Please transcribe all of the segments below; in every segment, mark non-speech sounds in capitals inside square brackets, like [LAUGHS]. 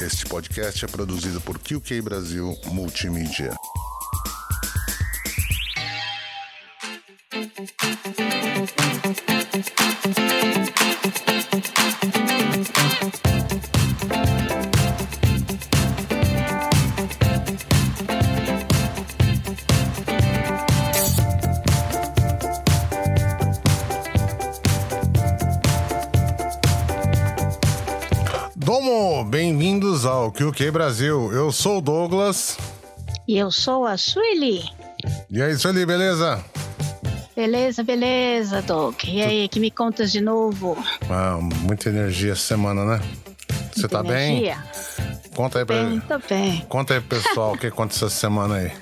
Este podcast é produzido por QK Brasil Multimídia. Brasil. Eu sou o Douglas. E eu sou a Sueli. E aí, Sueli, beleza? Beleza, beleza, Doug. E aí, que me contas de novo? Ah, muita energia essa semana, né? Você tá Energia? bem? Conta aí pra Bem, tô bem. Conta aí, pro pessoal, o que aconteceu essa semana aí.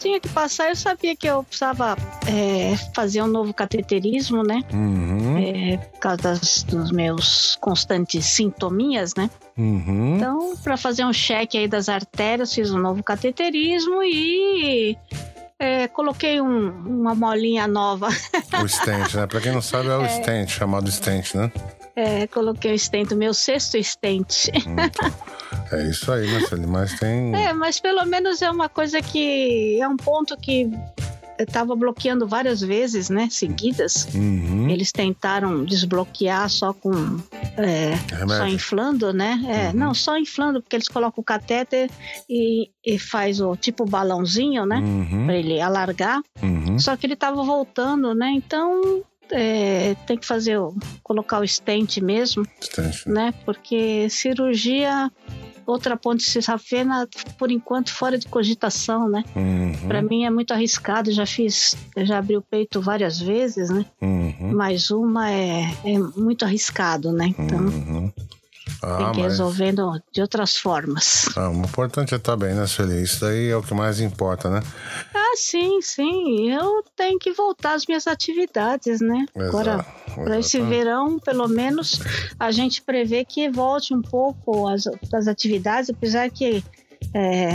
Tinha que passar, eu sabia que eu precisava é, fazer um novo cateterismo, né? Uhum, É, por causa das- dos meus constantes sintominhas, né? uhum. Então, para fazer um cheque aí das artérias, fiz um novo cateterismo e é, coloquei um- uma molinha nova. [LAUGHS] O stent, né? Pra quem não sabe, é o stent, chamado stent, né? É, coloquei o stent, o meu sexto stent. [LAUGHS] É isso aí, Sueli? Mas tem. É, mas pelo menos é uma coisa que é um ponto que eu tava bloqueando várias vezes, né, seguidas. Uhum. Eles tentaram desbloquear só com é, só inflando, né? É, Uhum. Não, só inflando, porque eles colocam o catéter e, e faz o tipo balãozinho, né? Uhum, Pra ele alargar. uhum. Só que ele tava voltando, né? Então é, tem que fazer o, colocar o stent mesmo né? Porque cirurgia, outra ponte safena, por enquanto, fora de cogitação, né? Uhum, Pra mim é muito arriscado, já fiz, já abri o peito várias vezes, né? uhum, Mas uma é, é muito arriscado, né? Então uhum. Tem Ah, que ir mas. resolvendo de outras formas. Ah, o importante é estar bem, né, Sueli? Isso daí é o que mais importa, né? Ah, sim, sim. Eu tenho que voltar às minhas atividades, né? Agora, Exato, para esse verão, pelo menos, a gente prevê que volte um pouco as, as atividades, apesar que é,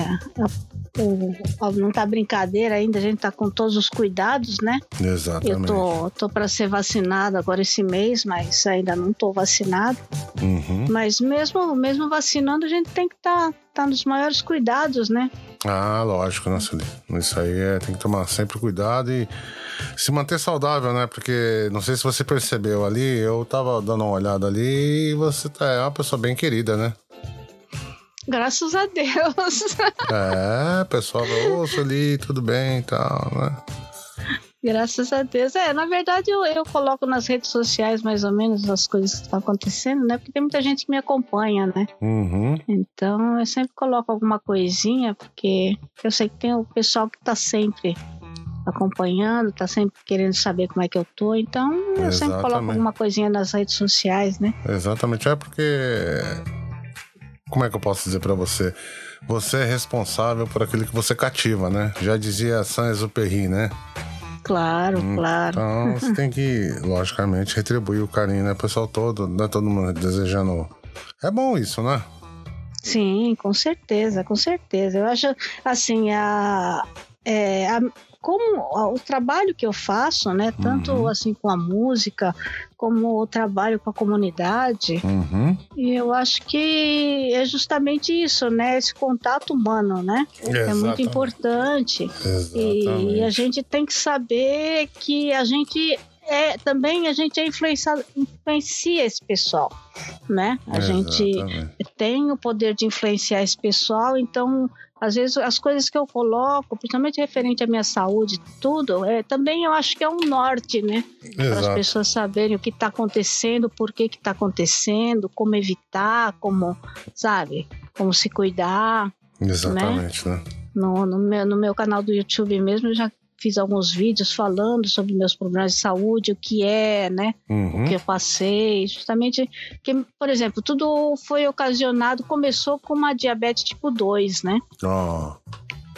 o- não tá brincadeira ainda, a gente tá com todos os cuidados, né? Eu Exatamente. tô, tô para ser vacinada agora esse mês, mas ainda não tô vacinada. Uhum. Mas mesmo, mesmo vacinando, a gente tem que estar tá, tá nos maiores cuidados, né? Ah, lógico, né, Sueli? Isso aí é, tem que tomar sempre cuidado e se manter saudável, né? Porque não sei se você percebeu ali, eu tava dando uma olhada ali e você tá, é uma pessoa bem querida, né? Graças a Deus. [LAUGHS] É, pessoal ô Sueli, tudo bem e tal, né? Graças a Deus. É, na verdade, eu, eu coloco nas redes sociais mais ou menos as coisas que estão acontecendo, né? Porque tem muita gente que me acompanha, né? Uhum. Então eu sempre coloco alguma coisinha, porque eu sei que tem o pessoal que tá sempre acompanhando, tá sempre querendo saber como é que eu tô. Então eu sempre coloco Exatamente. alguma coisinha nas redes sociais, né? Exatamente, é porque. Como é que eu posso dizer pra você? Você é responsável por aquilo que você cativa, né? Já dizia Saint-Exupéry, né? Claro, Hum, claro. Então você tem que, logicamente, retribuir o carinho, né? O pessoal todo, né? Todo mundo desejando. É bom isso, né? Sim, com certeza, com certeza. Eu acho assim, a, é, a- como o trabalho que eu faço, né, tanto Uhum. assim com a música, como o trabalho com a comunidade, Uhum. e eu acho que é justamente isso, né, esse contato humano, né, é muito Exatamente. importante. Exatamente. E a gente tem que saber que a gente é também a gente é influencia esse pessoal, né? A gente Exatamente. tem o poder de influenciar esse pessoal, então às vezes as coisas que eu coloco, principalmente referente à minha saúde, tudo, é, também eu acho que é um norte, né? Para as pessoas saberem o que está acontecendo, por que está acontecendo, como evitar, como, sabe, como se cuidar. Exatamente, né? No, no, meu, no meu canal do YouTube mesmo, eu já fiz alguns vídeos falando sobre meus problemas de saúde, o que é, né? Uhum. que eu passei, justamente que, por exemplo, tudo foi ocasionado, começou com uma diabetes tipo 2, né? Ó,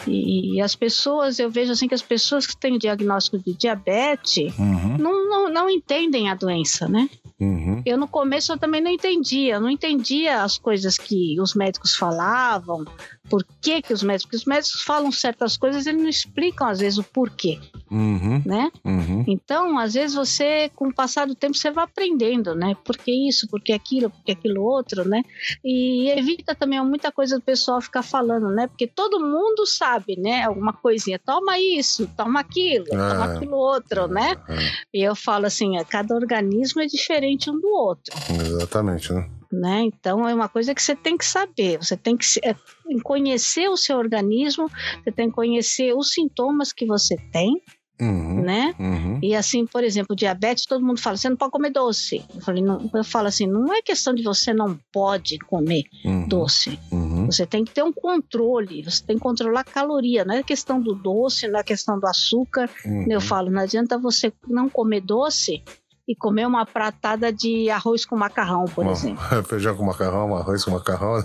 E, as pessoas, eu vejo assim que as pessoas que têm diagnóstico de diabetes uhum. não, não, não entendem a doença, né? Uhum. Eu no começo eu também não entendia, eu não entendia as coisas que os médicos falavam, por que que os médicos, porque os médicos falam certas coisas, eles não explicam às vezes o porquê, Uhum, né? uhum. Então, às vezes você, com o passar do tempo, você vai aprendendo, né? Por que isso, por que aquilo, por que aquilo outro, né? E evita também muita coisa do pessoal ficar falando, né? Porque todo mundo sabe, né? Alguma coisinha, toma isso, toma aquilo, toma É. aquilo outro, né? É, E eu falo assim, cada organismo é diferente um do outro, exatamente, né? Né? Então é uma coisa que você tem que saber, você tem que é, conhecer o seu organismo, você tem que conhecer os sintomas que você tem, Uhum, né? uhum. E assim, por exemplo, diabetes, todo mundo fala, você não pode comer doce. Eu, falei, não, eu falo assim, não é questão de você não pode comer uhum, doce. uhum. Você tem que ter um controle, você tem que controlar a caloria, não é questão do doce, não é questão do açúcar. uhum. Eu falo, não adianta você não comer doce e comer uma pratada de arroz com macarrão, por Uma- exemplo. [LAUGHS] Feijão com macarrão, arroz com macarrão.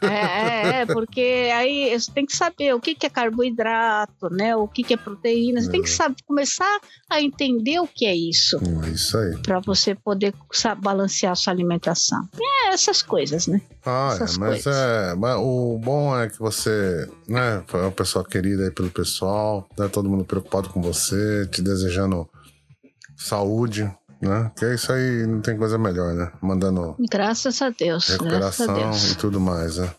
É, é, é, porque aí você tem que saber o que, é carboidrato, né? O que, é proteína. Você tem que saber, começar a entender o que é isso. É isso aí. para você poder balancear a sua alimentação. É essas coisas, né? Ah, é, mas coisas. é. Mas o bom é que você, né, foi uma pessoa querida aí pelo pessoal, né? Todo mundo preocupado com você, te desejando saúde, né? Que é isso aí, não tem coisa melhor, né? Mandando Graças a Deus. Graças a recuperação Deus. e tudo mais, né?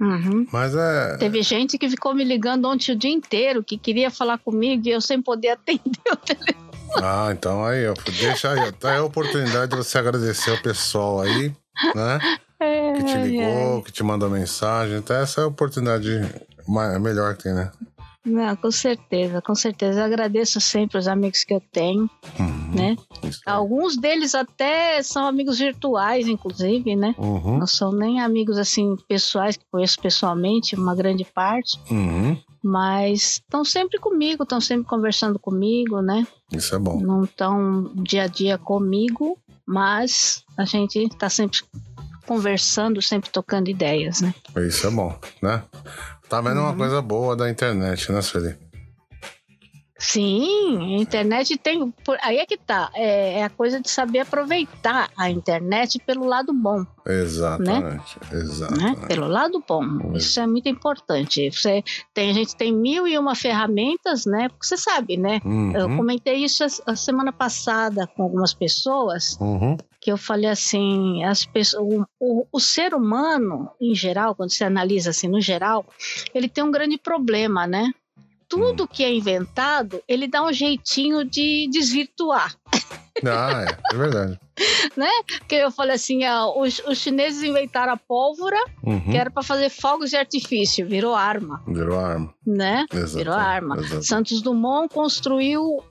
Uhum. Mas é. Teve gente que ficou me ligando ontem o dia inteiro, que queria falar comigo e eu sem poder atender o [LAUGHS] telefone. Ah, então aí, ó, deixa aí, tá aí a oportunidade de você agradecer o pessoal aí, né? Que te ligou, que te mandou mensagem. Então essa é a oportunidade melhor que tem, né? Não, com certeza, com certeza. Eu agradeço sempre os amigos que eu tenho, Uhum, né? Alguns deles até são amigos virtuais, inclusive, né? Uhum, Não são nem amigos assim pessoais que conheço pessoalmente, uma grande parte. uhum. mas estão sempre comigo, estão sempre conversando comigo, né? Isso é bom. Não estão dia a dia comigo, mas a gente está sempre conversando, sempre tocando ideias, né? Isso é bom, né? Tá vendo uma Uhum. coisa boa da internet, né, Sueli? Sim, a internet tem. Aí é que tá. É, é a coisa de saber aproveitar a internet pelo lado bom, Exatamente, né? exatamente. Pelo lado bom. Isso é muito importante. Você tem, a gente tem mil e uma ferramentas, né? Porque você sabe, né? Eu Uhum, comentei isso a- a semana passada com algumas pessoas, uhum, que eu falei assim, as pessoas, o, o- ser humano, em geral, quando você analisa assim, no geral, ele tem um grande problema, né? Tudo que é inventado, ele dá um jeitinho de desvirtuar. [LAUGHS] Ah, é, é verdade. [LAUGHS] Porque eu falei assim, ah, os, os chineses inventaram a pólvora, Uhum. que era para fazer fogos de artifício, virou arma, Virou arma. né? Exato. Virou arma. exato. Santos Dumont construiu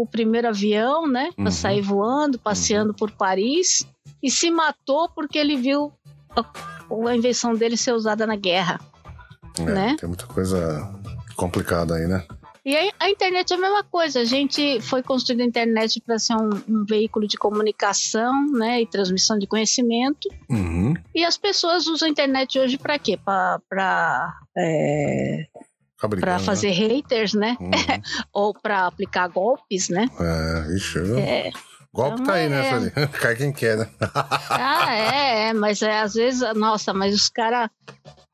o primeiro avião, né? Para Uhum. sair voando, passeando por Paris e se matou porque ele viu a, a invenção dele ser usada na guerra, É, né? Tem muita coisa complicada aí, né? E aí, a internet é a mesma coisa. A gente foi construída a internet para ser um, um veículo de comunicação, né? E transmissão de conhecimento. Uhum. E as pessoas usam a internet hoje para quê? Para brigando, para fazer haters, né? Né? Uhum. [LAUGHS] Ou para aplicar golpes, né? É, ixi, viu? É, Golpe então tá aí, né, é. Sueli? [LAUGHS] Cai quem quer, né? [LAUGHS] Ah, é, é, mas é, às vezes, nossa, mas os caras.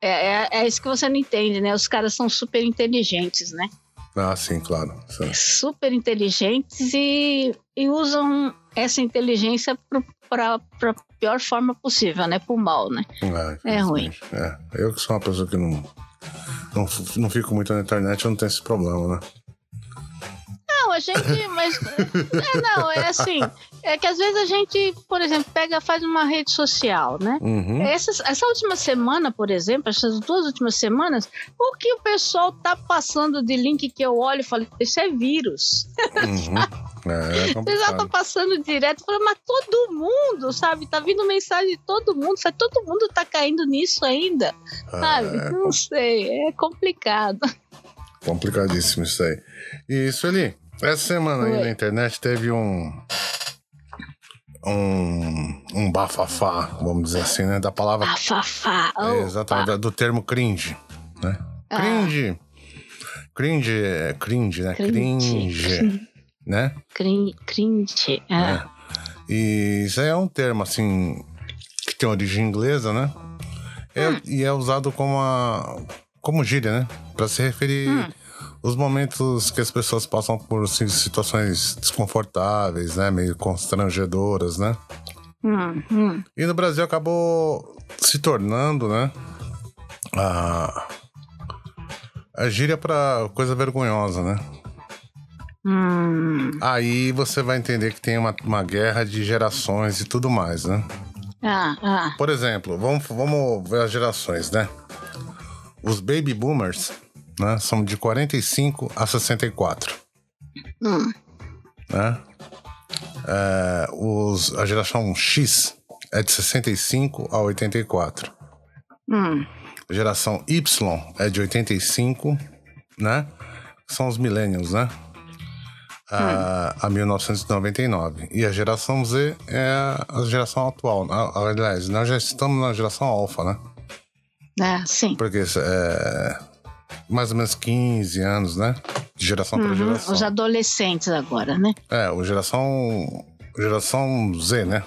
É, é, é isso que você não entende, né? Os caras são super inteligentes, né? Ah, sim, claro. Sim. Super inteligentes e, e usam essa inteligência para a pior forma possível, né? Pro mal, né? É, É ruim. É. Eu que sou uma pessoa que não, não, não fico muito na internet, eu não tenho esse problema, né? Não, a gente. Mas. É, não, é assim. É que às vezes a gente, por exemplo, pega, faz uma rede social, né? Uhum. Essas, essa última semana, por exemplo, essas duas últimas semanas, o que o pessoal tá passando de link que eu olho e falo, isso é vírus. Uhum. [LAUGHS] É, é [LAUGHS] O pessoal tá passando direto, falando, mas todo mundo, sabe? Tá vindo mensagem de todo mundo, sabe? Todo mundo tá caindo nisso ainda, sabe? É, Não sei, é complicado. [LAUGHS] complicadíssimo isso aí. E isso ali, essa semana aí na internet teve um. Um, um bafafá, vamos dizer assim, né? Da palavra. Afafá. é, exatamente, do termo cringe, né? Ah. Cringe. Cringe é cringe, né? Cringe. Cringe, [LAUGHS] né? Crin- Cringe. Ah. E isso aí é um termo, assim, que tem origem inglesa, né? É- Hum. E é usado como a, como gíria, né? Pra se referir hum. os momentos que as pessoas passam por assim, situações desconfortáveis, né? Meio constrangedoras, né? Hum, hum. E no Brasil acabou se tornando, né? A, a gíria pra coisa vergonhosa, né? Hum. Aí você vai entender que tem uma, uma guerra de gerações e tudo mais, né? Ah, ah. Por exemplo, vamos, vamos ver as gerações, né? Os baby boomers né, são de 45 a 64. Hum. Né? É, os, a geração X é de 65 a 84. Hum. A geração Y é de 85, né? São os millennials, né? A, a 1999. E a geração Z é a geração atual. Aliás, nós já estamos na geração alfa, né? É, sim. Porque é mais ou menos 15 anos, né? De geração uhum, para geração. Os adolescentes agora, né? É, o geração. Geração Z, né?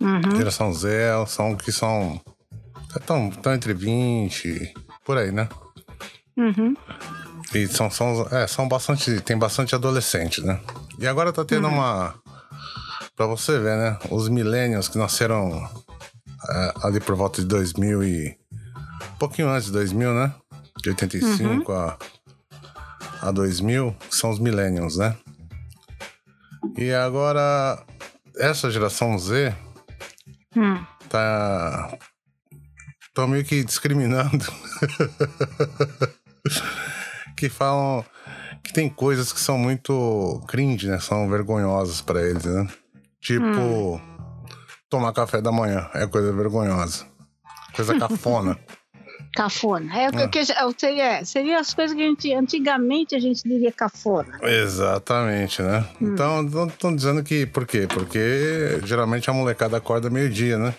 Uhum. Geração Z são que são. Estão, estão entre 20, por aí, né? Uhum. E são, são, é, são bastante. Tem bastante adolescentes, né? E agora tá tendo uhum. uma. Pra você ver, né? Os millennials que nasceram é, ali por volta de 2000 e. Um pouquinho antes de 2000, né? De 85 uhum. a, a 2000, são os millennials, né? E agora. Essa geração Z. Hum. Tá. Tô meio que discriminando. [LAUGHS] que falam que tem coisas que são muito cringe, né? São vergonhosas para eles, né? Tipo, hum. tomar café da manhã é coisa vergonhosa. Coisa [LAUGHS] cafona. cafona. É, o que ah. seria, seria as coisas que a gente, antigamente a gente diria cafona. Exatamente, né? Hum. Então, estão dizendo que. Por quê? Porque geralmente a molecada acorda meio-dia, né?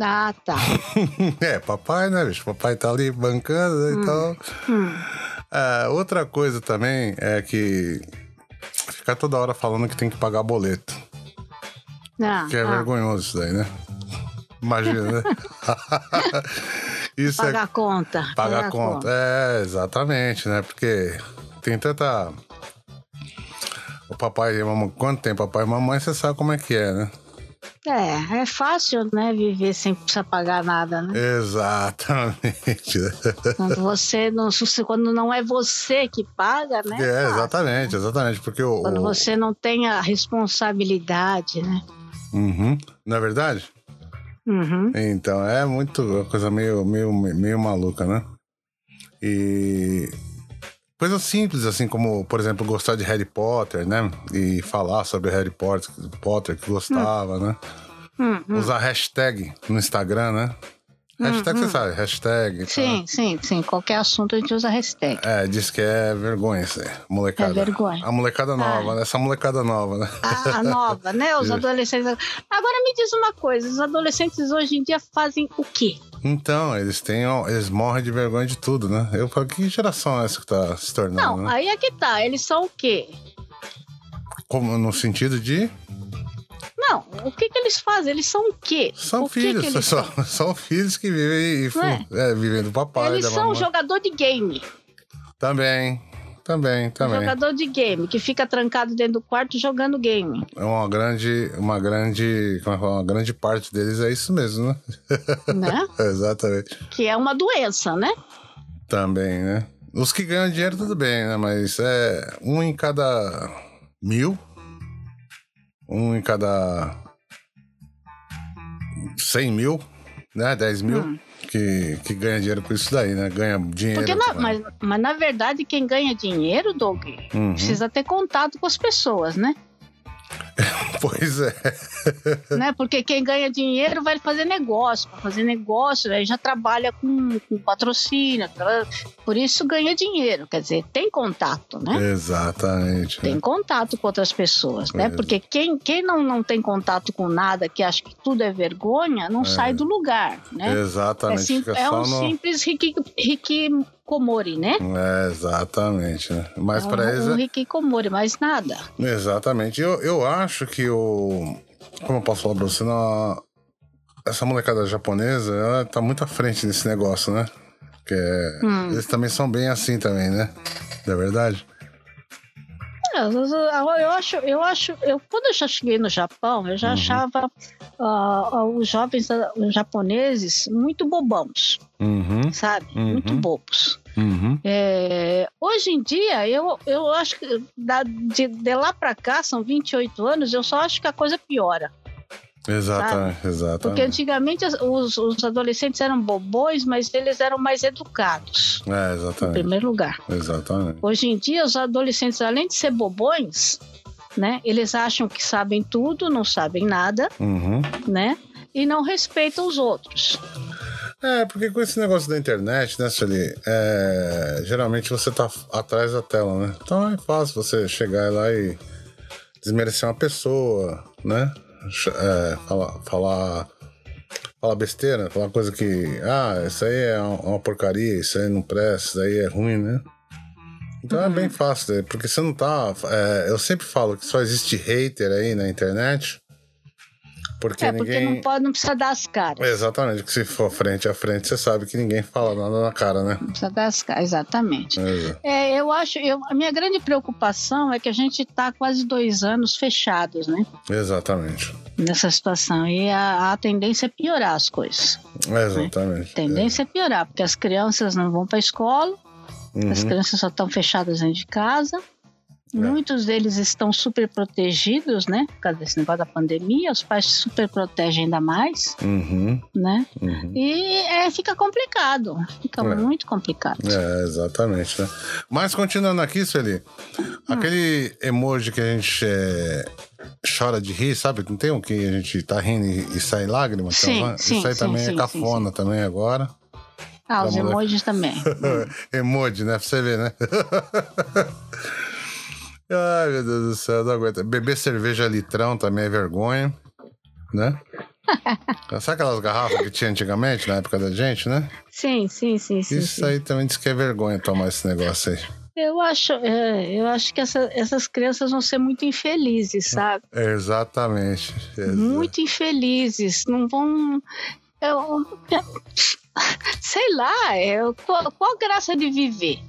Ah, tá. [LAUGHS] é, papai, né, bicho? Papai tá ali bancando? Hum. Então. Hum. É, outra coisa também é que ficar toda hora falando que tem que pagar boleto. Ah, que é ah. vergonhoso isso daí, né? Imagina, né? [LAUGHS] [LAUGHS] isso pagar é... conta. Pagar, pagar conta. conta. É, exatamente, né? Porque tem tanta. O papai e a mamãe. Quanto tem papai e mamãe, você sabe como é que é, né? É, é fácil, né, viver sem precisar pagar nada, né? Exatamente. Quando você não, quando não é você que paga, né? É, exatamente, exatamente, porque o, quando você não tem a responsabilidade, né? Uhum. Não é verdade? Uhum. Então é muito uma coisa meio, meio, meio maluca, né? E Coisas simples, assim como, por exemplo, gostar de Harry Potter, né? E falar sobre Harry Potter, Potter que gostava, hum. né? Hum, hum. Usar hashtag no Instagram, né? Hashtag, hum, você sabe, hashtag. Sim, tá. sim, sim. Qualquer assunto a gente usa hashtag. É, diz que é vergonha isso aí. Molecada. É vergonha. A molecada nova, ah. né? Essa molecada nova, né? Ah, a nova, né? Os [LAUGHS] adolescentes. Agora me diz uma coisa: os adolescentes hoje em dia fazem o quê? Então, eles têm. Eles morrem de vergonha de tudo, né? Eu falo, que geração é essa que tá se tornando? Não, né? aí é que tá. Eles são o quê? Como, no sentido de. Não, o que que eles fazem? Eles são o quê? São o filhos, que que são? [LAUGHS] são? filhos que vivem e, é? É, vivem do papai. Eles são mamãe. jogador de game. Também, também, também. Um jogador de game, que fica trancado dentro do quarto jogando game. É uma grande, uma grande, como é uma grande parte deles é isso mesmo, né? Né? [LAUGHS] Exatamente. Que é uma doença, né? Também, né? Os que ganham dinheiro, tudo bem, né? Mas é um em cada mil um em cada 100 mil, né? 10 mil. Hum. Que, que ganha dinheiro com isso daí, né? Ganha dinheiro. Porque na, mas, mas na verdade, quem ganha dinheiro, Doug, uhum. precisa ter contato com as pessoas, né? [LAUGHS] pois é. Né? Porque quem ganha dinheiro vai fazer negócio. Para fazer negócio, aí já trabalha com, com patrocínio. Por isso ganha dinheiro. Quer dizer, tem contato, né? Exatamente. Tem né? contato com outras pessoas, né? Porque quem, quem não, não tem contato com nada, que acha que tudo é vergonha, não é. sai do lugar, né? Exatamente. É, sim, é um no... simples riqui, riqui Komori, né? É, exatamente, né? Mas é para eles. Um Hikikomori, mais nada. Exatamente. Eu, eu acho que o. Como eu posso falar pra você? Na... Essa molecada japonesa, ela tá muito à frente nesse negócio, né? Porque hum. eles também são bem assim também, né? Não é verdade? Eu acho, eu acho, eu quando eu já cheguei no Japão, eu já uhum. achava uh, os jovens os japoneses muito bobãos, uhum. sabe? Uhum. Muito bobos. Uhum. É, hoje em dia, eu, eu acho que da, de, de lá para cá, são 28 anos, eu só acho que a coisa piora. Exatamente, exatamente. Porque antigamente os, os adolescentes eram bobões, mas eles eram mais educados. É, exatamente. Em primeiro lugar. Exatamente. Hoje em dia, os adolescentes, além de ser bobões, né, eles acham que sabem tudo, não sabem nada, uhum. né? E não respeitam os outros. É, porque com esse negócio da internet, né, Sueli? É, geralmente você tá atrás da tela, né? Então é fácil você chegar lá e desmerecer uma pessoa, né? É, falar, falar, falar besteira, falar coisa que, ah, isso aí é uma porcaria, isso aí não presta, isso aí é ruim, né? Então uhum. é bem fácil, né? porque você não tá. É, eu sempre falo que só existe hater aí na internet porque é, porque ninguém... não pode, não precisa dar as caras. Exatamente, que se for frente a frente, você sabe que ninguém fala nada na cara, né? Não precisa dar as caras, exatamente. É, eu acho, eu, a minha grande preocupação é que a gente está quase dois anos fechados, né? Exatamente. Nessa situação. E a, a tendência é piorar as coisas. Exatamente. Né? A tendência é. é piorar, porque as crianças não vão para a escola, uhum. as crianças só estão fechadas dentro de casa. É. Muitos deles estão super protegidos, né? Por causa desse negócio da pandemia, os pais super protegem ainda mais, uhum. né? Uhum. E é, fica complicado, fica é. muito complicado. É, exatamente, né? Mas continuando aqui, Sueli, hum. aquele emoji que a gente é, chora de rir, sabe? Não tem um que a gente tá rindo e, e sai lágrimas? Sim, então, sim, Isso aí sim, também sim, é cafona também agora. Ah, os emojis também. [LAUGHS] emoji, né? Pra você ver, né? [LAUGHS] Ai, meu Deus do céu, não aguento. Beber cerveja litrão também é vergonha, né? [LAUGHS] Sabe aquelas garrafas que tinha antigamente, na época da gente, né? Sim, sim, sim. sim Isso sim. aí também diz que é vergonha tomar esse negócio aí. Eu acho, é, eu acho que essa, essas crianças vão ser muito infelizes, sabe? exatamente. Muito infelizes. Não vão. Eu, sei lá, eu, qual, qual a graça de viver?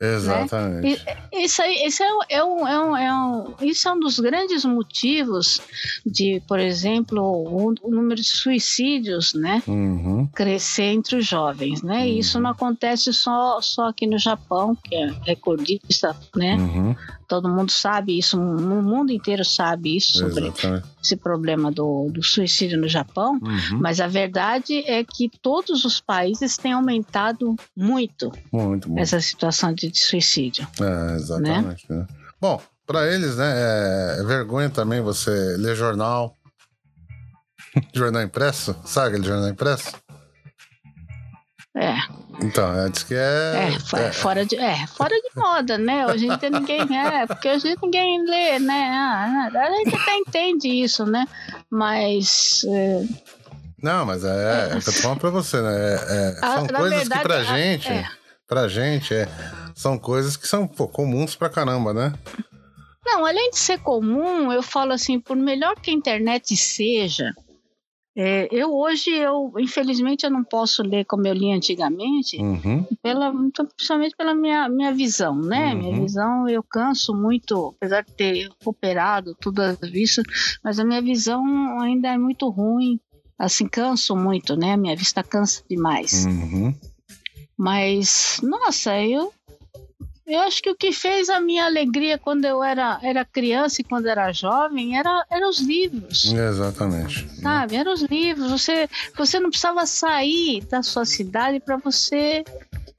Exatamente. Né? Isso, aí, isso, é, é, um, é, um, é um, isso é um dos grandes motivos de, por exemplo, o, o número de suicídios né, uhum. crescer entre os jovens. Né? Uhum. Isso não acontece só, só aqui no Japão, que é recordista, né? Uhum todo mundo sabe isso, no mundo inteiro sabe isso sobre Exatamente. esse problema do, do, suicídio no Japão, uhum. mas a verdade é que todos os países têm aumentado muito, muito, muito. essa situação de, de suicídio. É, exatamente. Né? Né? Bom, para eles, né, é, é vergonha também você ler jornal, [LAUGHS] jornal impresso, sabe aquele jornal impresso? É. Então, é, diz que é, é, é. Fora de, é, fora de moda, né? Hoje em dia ninguém. É, porque hoje em dia ninguém lê, né? Ah, a gente até entende isso, né? Mas. É... Não, mas é, é, eu tô falando pra você, né? É, é são coisas verdade, que pra gente. É. Pra gente, é, são coisas que são pô, comuns pra caramba, né? Não, além de ser comum, eu falo assim, por melhor que a internet seja, é, eu hoje, eu infelizmente, eu não posso ler como eu li antigamente, uhum. pela, principalmente pela minha, minha visão, né? Uhum. Minha visão, eu canso muito, apesar de ter operado tudo isso, mas a minha visão ainda é muito ruim. Assim, canso muito, né? Minha vista cansa demais. Uhum. Mas, nossa, eu eu acho que o que fez a minha alegria quando eu era, era criança e quando era jovem era, eram os livros. Exatamente. Sabe? Eram os livros. Você, você não precisava sair da sua cidade para você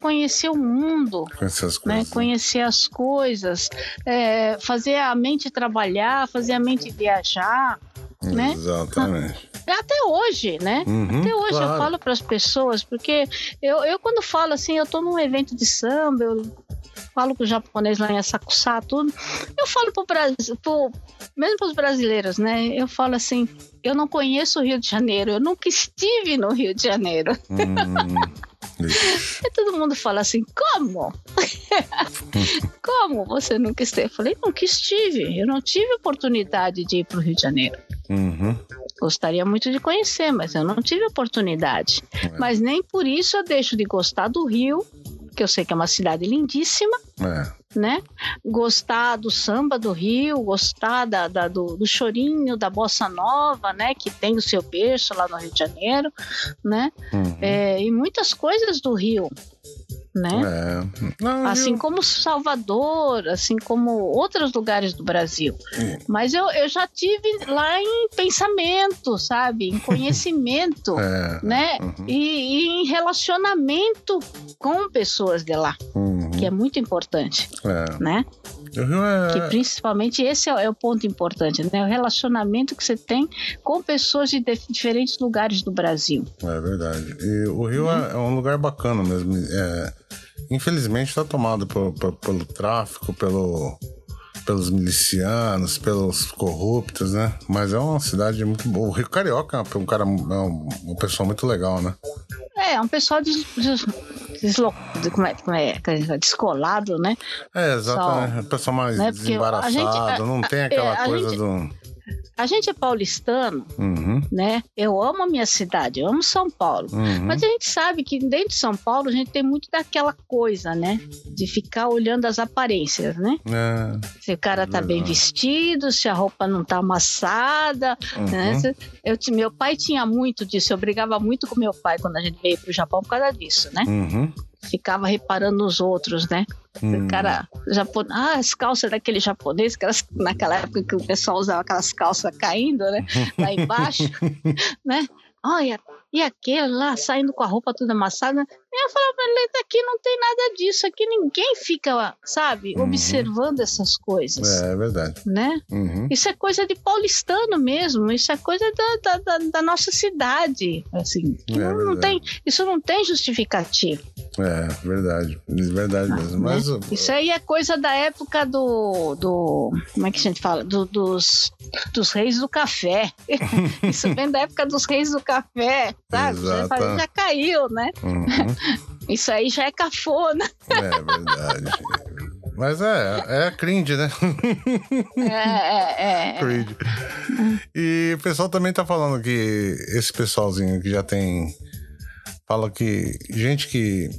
conhecer o mundo, conhecer as né? coisas, né? conhecer as coisas é, fazer a mente trabalhar, fazer a mente viajar. Né? Exatamente. Até hoje, né? Uhum, Até hoje claro. eu falo para as pessoas, porque eu, eu quando falo assim, eu estou num evento de samba, eu falo com o japonês lá em tudo. Eu falo pro Brasil, pro, mesmo para os brasileiros, né? Eu falo assim, eu não conheço o Rio de Janeiro, eu nunca estive no Rio de Janeiro. Hum, [LAUGHS] e todo mundo fala assim, como? [LAUGHS] como você nunca esteve? Eu falei, nunca estive, eu não tive oportunidade de ir para o Rio de Janeiro. Uhum. Gostaria muito de conhecer, mas eu não tive oportunidade. É. Mas nem por isso eu deixo de gostar do Rio, que eu sei que é uma cidade lindíssima. É. Né? Gostar do samba do Rio, gostar da, da do, do, chorinho, da bossa nova, né? Que tem o seu berço lá no Rio de Janeiro, né? Uhum. É, e muitas coisas do Rio né? É. Não, assim eu... como Salvador, assim como outros lugares do Brasil. É. Mas eu, eu já tive lá em pensamento, sabe? Em conhecimento, [LAUGHS] é. né? Uhum. E, e, em relacionamento com pessoas de lá, uhum. que é muito importante, é. né? É... Que principalmente esse é, o ponto importante, né? O relacionamento que você tem com pessoas de diferentes lugares do Brasil. É verdade. E o Rio uhum. é, um lugar bacana mesmo. É, infelizmente está tomado por, pelo tráfico, pelo, pelos milicianos, pelos corruptos, né? Mas é uma cidade muito boa. O Rio Carioca é um cara, é um, uma pessoa muito legal, né? É, é um pessoal de, deslo... como é, como é, descolado, né? É, exatamente. Só, pessoal mais né? desembaraçado, gente, não tem aquela é, coisa gente, do a gente é paulistano, uhum. né? Eu amo a minha cidade, eu amo São Paulo. Uhum. Mas a gente sabe que dentro de São Paulo a gente tem muito daquela coisa, né? De ficar olhando as aparências, né? É. Se o cara tá bem vestido, se a roupa não tá amassada, uhum. né? Eu, meu pai tinha muito disso, eu brigava muito com meu pai quando a gente veio pro Japão por causa disso, né? Ficava reparando nos outros, né? Hum. O cara, japonês, ah, as calças daquele japonês, aquelas, naquela época que o pessoal usava aquelas calças caindo, né? Lá embaixo, [LAUGHS] né? Olha, e aquele lá saindo com a roupa toda amassada. Eu falava, aqui não tem nada disso, aqui ninguém fica, sabe, uhum. observando essas coisas. É, é verdade. Né? Uhum. Isso é coisa de paulistano mesmo, isso é coisa da, da, da, da nossa cidade. Assim, é não, não, tem, isso não tem justificativo. É, verdade. Verdade ah, mesmo. Né? Mas, Isso aí é coisa da época do. do como é que a gente fala? Do, dos, dos reis do café. [LAUGHS] isso vem da época dos reis do café sabe? Já, já, caiu, né? Uhum. Isso aí já é cafona. É verdade. Mas é, é cringe, né? É, é, é. cringe. E o pessoal também tá falando que esse pessoalzinho que já tem. Fala que gente que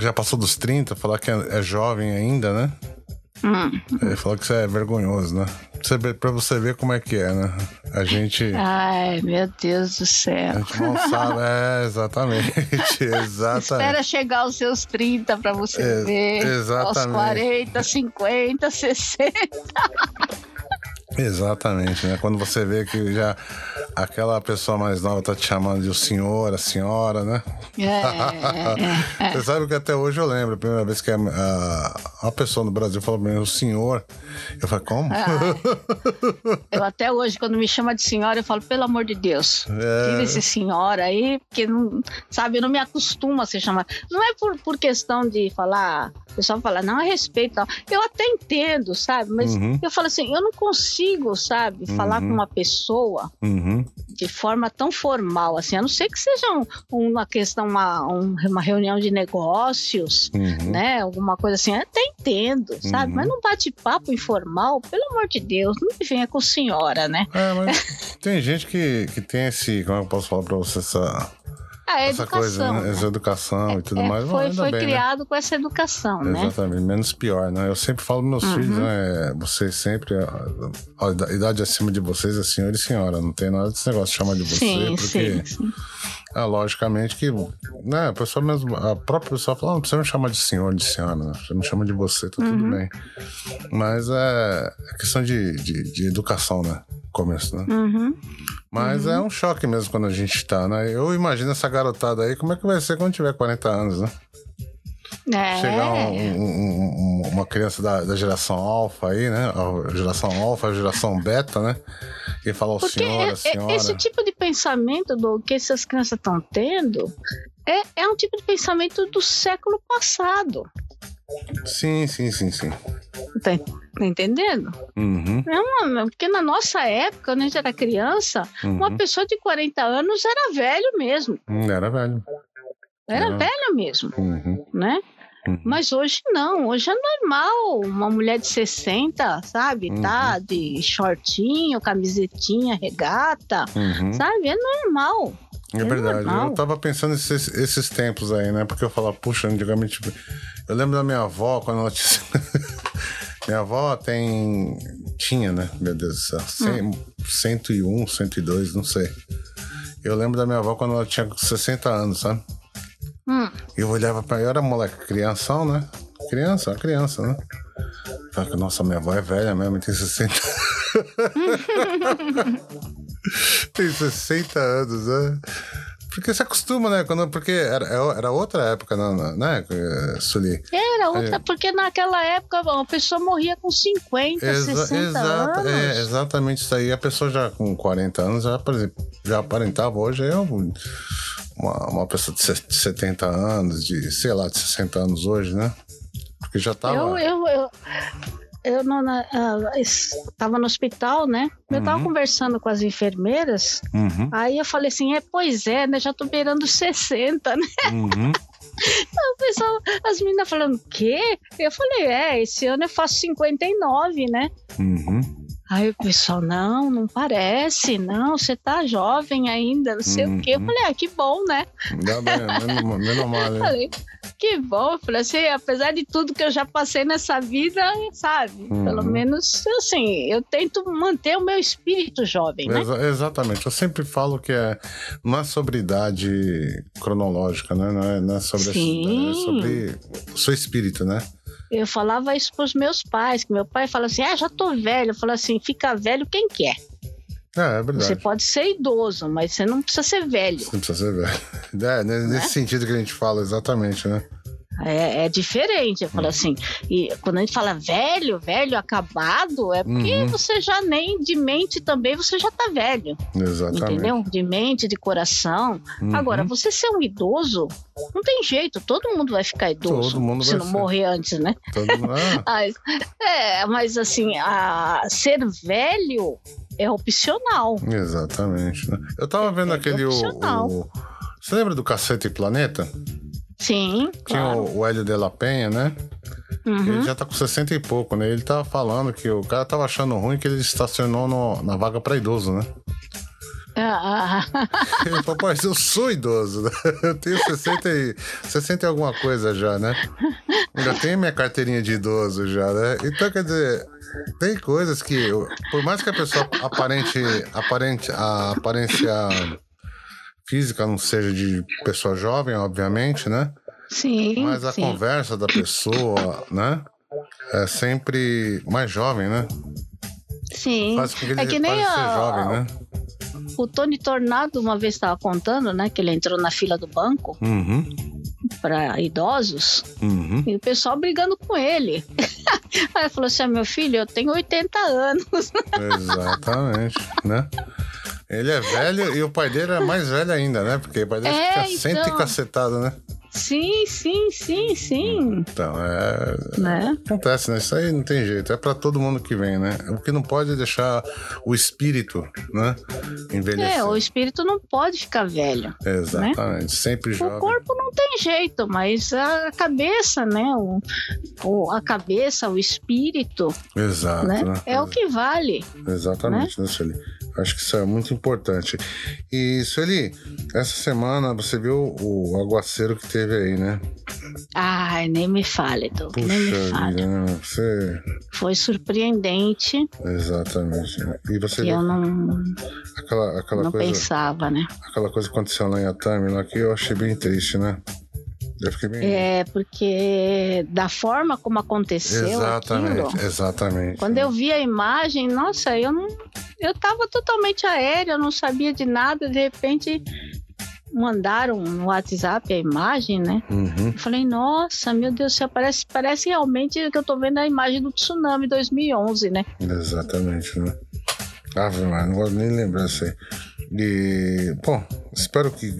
já passou dos 30, falar que é, é jovem ainda, né? Hum. Ele falou que isso é vergonhoso, né? Pra você, ver como é que é, né? A gente. Ai, meu Deus do céu. A gente não sabe, é, exatamente. [LAUGHS] exatamente. Espera chegar aos seus 30 pra você é, ver. Exatamente. Aos 40, 50, 60. Exatamente, né? Quando você vê que já aquela pessoa mais nova tá te chamando de o senhor, a senhora, né? É, é, [LAUGHS] é. Você sabe que até hoje eu lembro, a primeira vez que a, a, uma pessoa no Brasil falou pra mim, o senhor, eu falei, como? Ah, eu até hoje, quando me chama de senhora, eu falo, pelo amor de Deus, é. tira esse senhor aí, porque, não, sabe, eu não me acostumo a ser chamada. Não é por, por questão de falar, o pessoal fala, não, é respeito, eu até entendo, sabe? Mas uhum. eu falo assim, eu não consigo sabe, uhum. falar com uma pessoa uhum. De forma tão formal, assim, a não ser que seja um, uma questão, uma, um, uma reunião de negócios, uhum. né, alguma coisa assim, eu até entendo, sabe, mas não bate-papo informal, pelo amor de Deus, não me venha com senhora, né? É, mas tem gente que, que tem esse, como é eu posso falar pra você, essa é essa educação, coisa, né? né? Essa educação é, e tudo é, mais. Foi, foi bem, né? criado né? com essa educação, né? Exatamente, menos pior, né? Eu sempre falo meus uhum. filhos, né? Vocês sempre, a, a, idade acima de vocês é senhor e senhora, não tem nada desse negócio de chamar de você, sim, porque. Sim, sim. É, logicamente que, né, a pessoa mesmo, a própria pessoa fala, não precisa me chamar de senhor, de senhora, né? Você me chama de você, tá uhum. tudo bem. Mas é, é questão de, de, de educação, né? Começo, né? Uhum. Mas uhum. é um choque mesmo quando a gente tá, né? Eu imagino essa garotada aí, como é que vai ser quando tiver 40 anos, né? É. Chegar um, um, uma criança da, da, geração alfa aí, né? A geração alfa, a geração beta, né? E falar o senhora, é, senhora. Esse tipo de pensamento do que essas crianças estão tendo é, é um tipo de pensamento do século passado. Sim, sim, sim, sim. Tá, tá entendendo? Uhum. É uma, porque na nossa época, quando a gente era criança, uhum. uma pessoa de 40 anos era velho mesmo. Hum, era velho. Era, era. velho mesmo, uhum. né? Uhum. Mas hoje não, hoje é normal. Uma mulher de 60, sabe? Uhum. Tá de shortinho, camisetinha, regata, uhum. sabe? É normal. É, é verdade. Normal. Eu tava pensando esses, esses tempos aí, né? Porque eu falava, puxa, antigamente. Eu lembro da minha avó, quando ela tinha. [LAUGHS] minha avó tem. Tinha, né? Meu Deus do céu. Hum. 101, 102, não sei. Eu lembro da minha avó quando ela tinha 60 anos, sabe? Hum. Eu olhava pra ela, eu era moleque, crianção, né? Criança, criança, né? Falei, nossa, minha avó é velha mesmo, tem 60. [LAUGHS] [LAUGHS] tem 60 anos, né? Porque se acostuma, né? Quando, porque era, era outra época, né, Suli? Era outra, é. porque naquela época a pessoa morria com 50, Exa 60 exata, anos. É, exatamente isso aí. A pessoa já com 40 anos, já, já aparentava hoje eu, uma, uma pessoa de 70 anos, de, sei lá, de 60 anos hoje, né? Porque já tava... Eu, eu, eu, eu estava uh, no hospital, né? Eu estava uhum. conversando com as enfermeiras, uhum. aí eu falei assim, é, pois é, né? Já tô beirando [LAUGHS] 60, né? Uhum. [LAUGHS] o pessoal, as meninas falando, o quê? Eu falei, é, esse ano eu faço 59, né? Uhum. Aí o pessoal, não, não parece, não, você tá jovem ainda, não sei uhum. o quê. Eu falei, ah, que bom, né? Dá bem, [LAUGHS] menos, mal, né? Falei, que bom, eu falei assim, apesar de tudo que eu já passei nessa vida, sabe? Uhum. Pelo menos, assim, eu tento manter o meu espírito jovem, né? Exa exatamente, eu sempre falo que é, não é sobre idade cronológica, né? Não é, não é sobre, Sim. é sobre o seu espírito, né? Eu falava isso pros meus pais, que meu pai fala assim, ah, já tô velho. Eu falo assim, fica velho quem quer. É, é verdade. Você pode ser idoso, mas você não precisa ser velho. Você não precisa ser velho. [LAUGHS] É, nesse é? sentido que a gente fala, exatamente, né? É, é, diferente. Eu falo uhum. assim, e quando a gente fala velho, velho acabado, é porque uhum. você já nem de mente também você já tá velho. Exatamente. Entendeu? De mente, de coração. Uhum. Agora, você ser um idoso, não tem jeito, todo mundo vai ficar idoso. Todo mundo se não ser. morrer antes, né? Todo mundo... [LAUGHS] Ah. mas, é, mas assim, a, ser velho é opcional. Exatamente. Né? Eu tava vendo é aquele. O, o, você lembra do Cacete Planeta? Sim. Tinha claro. o, Hélio de la Penha, né? Uhum. Ele já tá com 60 e pouco, né? Ele tava falando que o cara tava achando ruim que ele estacionou no, na vaga pra idoso, né? Ah. [LAUGHS] Ele falou, pô, eu sou idoso, né? [LAUGHS] Eu tenho 60 e, 60 e alguma coisa já, né? Já tenho minha carteirinha de idoso já, né? Então, quer dizer, tem coisas que, por mais que a pessoa aparente, aparente a aparência física não seja de pessoa jovem, obviamente, né? Sim. Mas a sim. conversa da pessoa, [COUGHS] né? É sempre mais jovem, né? Sim. Faz com que ele é que nem a... ser jovem, né? O Tony Tornado uma vez estava contando, né? Que ele entrou na fila do banco. Uhum para idosos uhum. e o pessoal brigando com ele. [LAUGHS] Aí falou assim: ah, meu filho, eu tenho 80 anos. Exatamente, né? [LAUGHS] Ele é velho e o pai dele é mais velho ainda, né? Porque o pai dele é, fica então... sempre cacetado, né? Sim, sim, sim, sim. Então, é. Né? Acontece, né? Isso aí não tem jeito. É para todo mundo que vem, né? O que não pode é deixar o espírito, né? Envelhecer. É, o espírito não pode ficar velho. Né? Exatamente. Né? Sempre jovem. O corpo não tem jeito, mas a cabeça, né? O, o a cabeça, o espírito. Exato. Né? né? É o que vale. Exatamente, né, né Acho que isso é muito importante. E, Sueli, essa semana você viu o aguaceiro que teve aí, né? Ai, nem me fale, Doug, Puxa nem me fale. Vida, né? você... Foi surpreendente. Exatamente. E você que eu não, aquela, aquela não coisa, pensava, né? Aquela coisa que aconteceu lá em Atami, lá que eu achei bem triste, né? Eu fiquei. É, porque da forma como aconteceu Exatamente, aquilo, exatamente. Quando eu vi a imagem, nossa, eu não... Eu tava totalmente aérea, eu não sabia de nada, de repente mandaram no WhatsApp a imagem, né? Uhum. Eu falei, nossa, meu Deus do céu, parece, parece realmente que eu tô vendo a imagem do tsunami 2011, né? Exatamente, né? Ah, não vou nem lembrar isso aí. E, bom, espero que,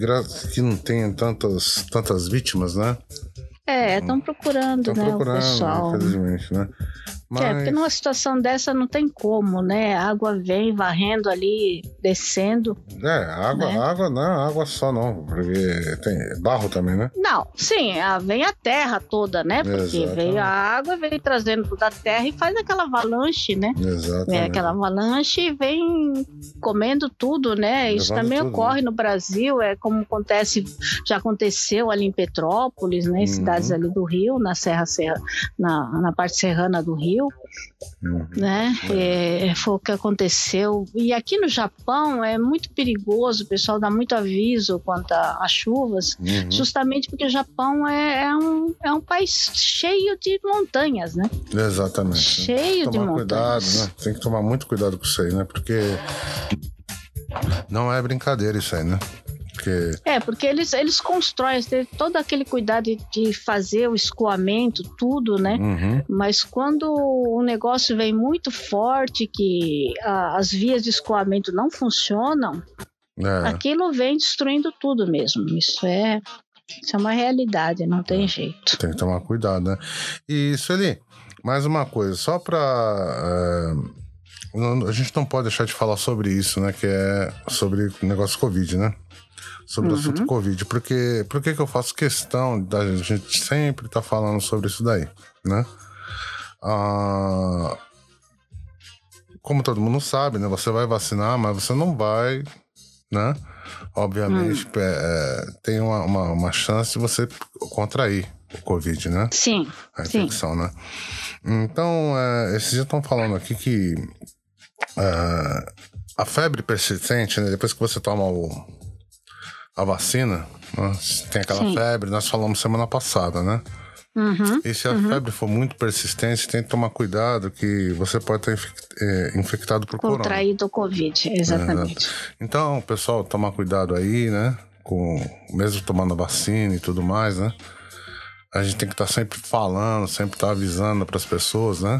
que não tenha tantas, tantas vítimas, né? É, estão procurando, né, procurando, o pessoal. Infelizmente, né? Mas... É, porque numa situação dessa não tem como, né? A água vem varrendo ali, descendo. É, água, né? água não é água só não, porque tem barro também, né? Não, sim, a- vem a terra toda, né? Porque Exatamente. veio a água, vem trazendo da terra e faz aquela avalanche, né? Vem Exatamente. aquela avalanche e vem comendo tudo, né? Isso Levando também tudo, ocorre no Brasil, é como acontece, já aconteceu ali em Petrópolis, né? Em Uhum. cidades ali do Rio, na Serra, Serra na, na parte serrana do Rio, Uhum. né? É, foi o que aconteceu. E aqui no Japão é muito perigoso, o pessoal dá muito aviso quanto às chuvas, Uhum. justamente porque o Japão é, é um, é um país cheio de montanhas, né? Exatamente. Cheio de tomar cuidado, montanhas. né? Tem que tomar muito cuidado com isso aí, né? Porque não é brincadeira isso aí, né? Porque É, porque eles, eles constroem, têm todo aquele cuidado de, fazer o escoamento, tudo, né? uhum, Mas quando o negócio vem muito forte, que a- as vias de escoamento não funcionam, é, aquilo vem destruindo tudo mesmo. Isso é, isso é uma realidade, não tem jeito. tem que tomar cuidado, né? E Sueli, mais uma coisa, só pra. é, não- a gente não pode deixar de falar sobre isso, né? Que é sobre o negócio Covid, né? Sobre o assunto Covid. Porque por que eu faço questão da gente sempre estar falando sobre isso daí, né? Ah, como todo mundo sabe, né? Você vai vacinar, mas você não vai, né? Obviamente, é, é, tem uma, uma, uma chance de você contrair o Covid, né? Sim, A sim. infecção, né? Então, é, esses dias estão falando aqui que é, a febre persistente, né? Depois que você toma o, a vacina, né? tem aquela Sim. febre, nós falamos semana passada, né? Uhum. E se a febre for muito persistente, tem que tomar cuidado que você pode ter infec- é, infectado por corona. Contraído o Covid, exatamente. Então, pessoal, tomar cuidado aí, né? Com, mesmo tomando a vacina e tudo mais, né? A gente tem que estar sempre falando, sempre estar avisando para as pessoas, né?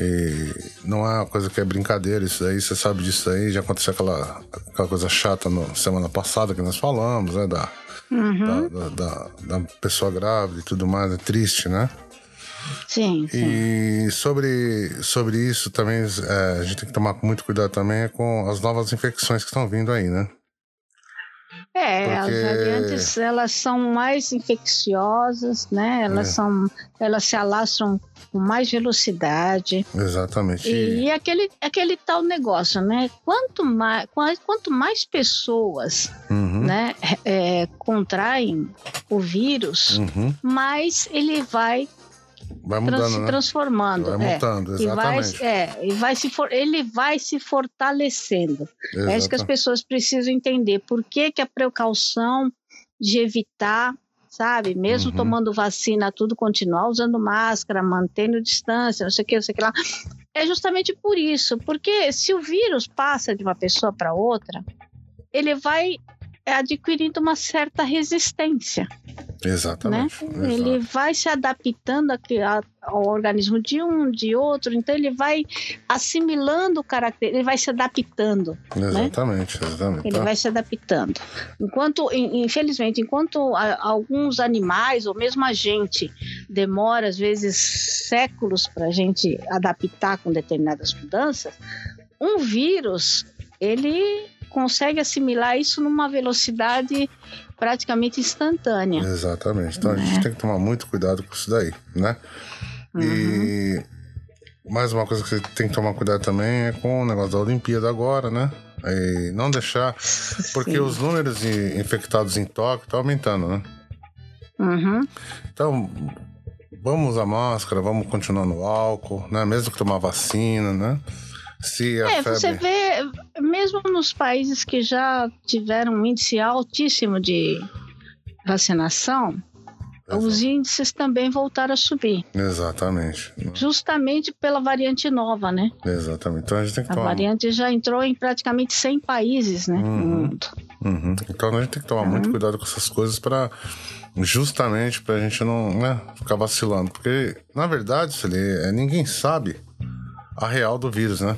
E não é uma coisa que é brincadeira, isso aí, você sabe disso aí, já aconteceu aquela, aquela coisa chata no semana passada que nós falamos, né? Da, Uhum. da, da, da- da pessoa grávida e tudo mais, é triste, né? Sim, sim. E sobre, sobre isso também é, a gente tem que tomar muito cuidado também com as novas infecções que estão vindo aí, né? É, Porque- as variantes elas são mais infecciosas, né? Elas É. são, elas se alastram com mais velocidade. Exatamente. E, e aquele, aquele tal negócio, né? Quanto mais, qua- quanto mais pessoas, Uhum, né, é, contraem o vírus, uhum. mais ele vai Vai trans- mudando, se né? transformando. Vai é. mutando, E vai, exatamente. é, e vai se for, ele vai se fortalecendo. É isso que as pessoas precisam entender. Por que, que a precaução de evitar, sabe, mesmo Uhum. tomando vacina, tudo continuar usando máscara, mantendo distância, não sei o que, não sei o que lá. É justamente por isso. Porque se o vírus passa de uma pessoa para outra, ele vai adquirindo uma certa resistência Exatamente. né? Ele vai se adaptando ao organismo de um, de outro, então ele vai assimilando o caráter, ele vai se adaptando, Exatamente, exatamente. ele Tá? vai se adaptando. Enquanto, in- infelizmente, enquanto alguns animais ou mesmo a gente demora às vezes séculos para a gente adaptar com determinadas mudanças, um vírus ele consegue assimilar isso numa velocidade praticamente instantânea. Exatamente. Então a gente tem que tomar muito cuidado com isso daí, né? E mais uma coisa que você tem que tomar cuidado também é com o negócio da Olimpíada agora, né? E não deixar. Porque Sim. os números de infectados em Tóquio estão aumentando, né? Uhum. Então, vamos usar máscara, vamos continuar no álcool, né? Mesmo que tomar vacina, né? Se a É, febre. você vê, mesmo nos países que já tiveram um índice altíssimo de vacinação, os índices também voltaram a subir, Exatamente. justamente pela variante nova, né? Exatamente. Então a gente tem que A tomar. variante já entrou em praticamente 100 países, né, no Uhum. mundo. Uhum. Então a gente tem que tomar muito cuidado com essas coisas para justamente pra gente não né, ficar vacilando. Porque, na verdade, Celi, é, ninguém sabe a real do vírus, né?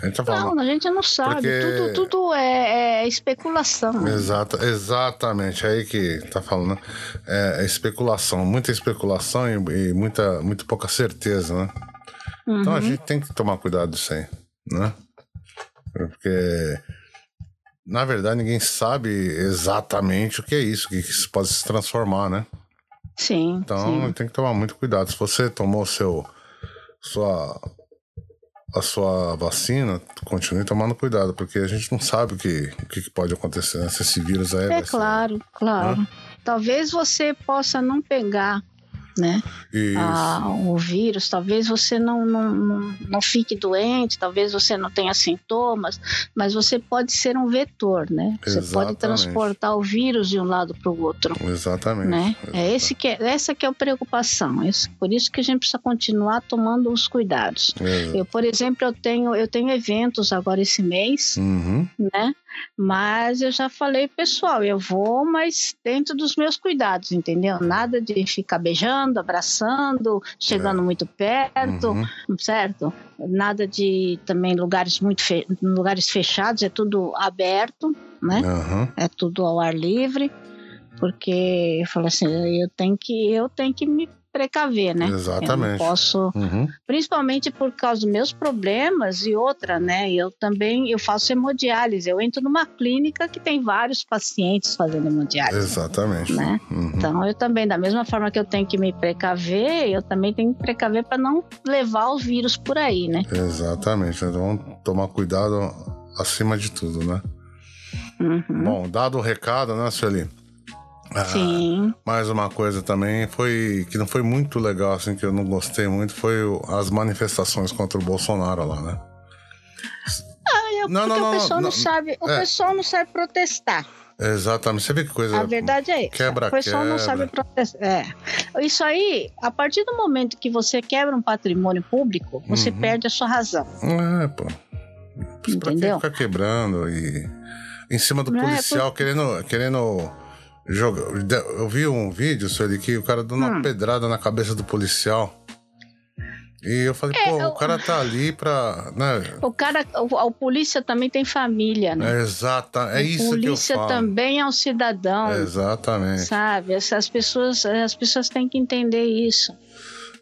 A gente tá falando. Não, a gente não sabe. Porque- Tudo, tudo é, é especulação. Exata, exatamente, é aí que tá falando. né? É, é especulação, muita especulação e, e muita, muito pouca certeza, né? Então a gente tem que tomar cuidado disso aí, né? Porque, na verdade, ninguém sabe exatamente o que é isso, que isso pode se transformar, né? Sim. Então sim. tem que tomar muito cuidado. Se você tomou seu, sua, a sua vacina, continue tomando cuidado, porque a gente não sabe o que, o que pode acontecer, né? Se esse vírus aí É vai ser- claro, claro. Talvez você possa não pegar, né? Ah, o vírus, talvez você não, não, não, não fique doente, talvez você não tenha sintomas, mas você pode ser um vetor, né? Você pode Exatamente. transportar o vírus de um lado para o outro. Exatamente. Né? É esse que é, essa que é a preocupação. Esse- por isso que a gente precisa continuar tomando os cuidados. Exato. Eu, por exemplo, eu tenho, eu tenho eventos agora esse mês, Uhum. né? Mas eu já falei, pessoal, eu vou, mas dentro dos meus cuidados, entendeu? Nada de ficar beijando, abraçando, chegando muito perto, Uhum. certo? Nada de também lugares muito fe- lugares fechados, é tudo aberto, né? Aham. É tudo ao ar livre, porque eu falei assim, eu tenho que eu tenho que me precaver, né? Eu não Exatamente. posso Uhum. principalmente por causa dos meus problemas e outra, né? Eu também eu faço hemodiálise. Eu entro numa clínica que tem vários pacientes fazendo hemodiálise, Exatamente. né? Uhum. Então eu também, da mesma forma que eu tenho que me precaver, eu também tenho que me precaver para não levar o vírus por aí, né? Exatamente. Então vamos tomar cuidado acima de tudo, né? Uhum. Bom, dado o recado, né, Sueli? Ah, Sim. Mais uma coisa também foi que não foi muito legal, assim, que eu não gostei muito, foi as manifestações contra o Bolsonaro lá, né? Ah, é Não, não, não, o pessoal não, não, sabe, o é. pessoal não sabe protestar. Exatamente. Você vê que coisa. A verdade é essa. quebra, o pessoal não quebra. sabe protestar. É. Isso aí, a partir do momento que você quebra um patrimônio público, você Uhum. perde a sua razão. É, pô. Pra que Entendeu? ficar quebrando e. Em cima do Não é, policial querendo. querendo jogar. Eu vi um vídeo, Sueli, que o cara dando uma Hum. pedrada na cabeça do policial. E eu falei, pô, É, eu- o cara tá ali pra. Né? O cara, o, o polícia também tem família, né? É exata, é o isso que eu polícia falo. também é um cidadão, Exatamente. sabe? Essas pessoas, as pessoas têm que entender isso,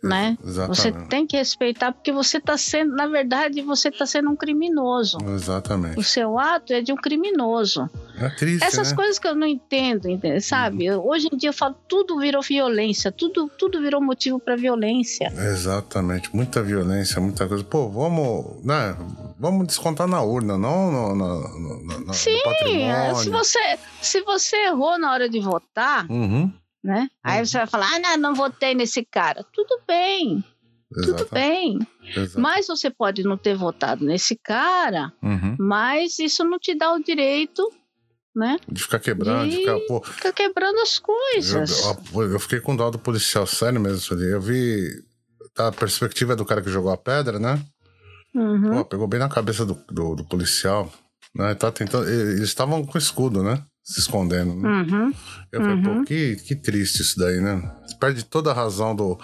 né? Exatamente. Você tem que respeitar porque você está sendo, na verdade, você está sendo um criminoso. Exatamente. O seu ato é de um criminoso. É triste, Essas né? coisas que eu não entendo, sabe? Eu- hoje em dia eu falo, tudo virou violência, tudo, tudo virou motivo para violência. Exatamente, muita violência, muita coisa. Pô, vamos, né? Vamos descontar na urna, não no, no, no- no- Sim, se você, se você errou na hora de votar, Uhum, né? Aí você vai falar, ah, não, não votei nesse cara. Tudo bem, tudo exata- bem. exata- Mas você pode não ter votado nesse cara, Uhum. mas isso não te dá o direito, né? De ficar quebrando, de E- ficar, pô. Fica quebrando as coisas. eu- eu fiquei com dó do policial, sério mesmo. Eu vi tá, a perspectiva do cara que jogou a pedra, né? Uhum. Pô, pegou bem na cabeça do, do, do policial, né? Tá tentando. Eles estavam com escudo, né? Se escondendo. Né? Uhum. Eu falei, Uhum. pô, que, que triste isso daí, né? Você perde toda a razão do.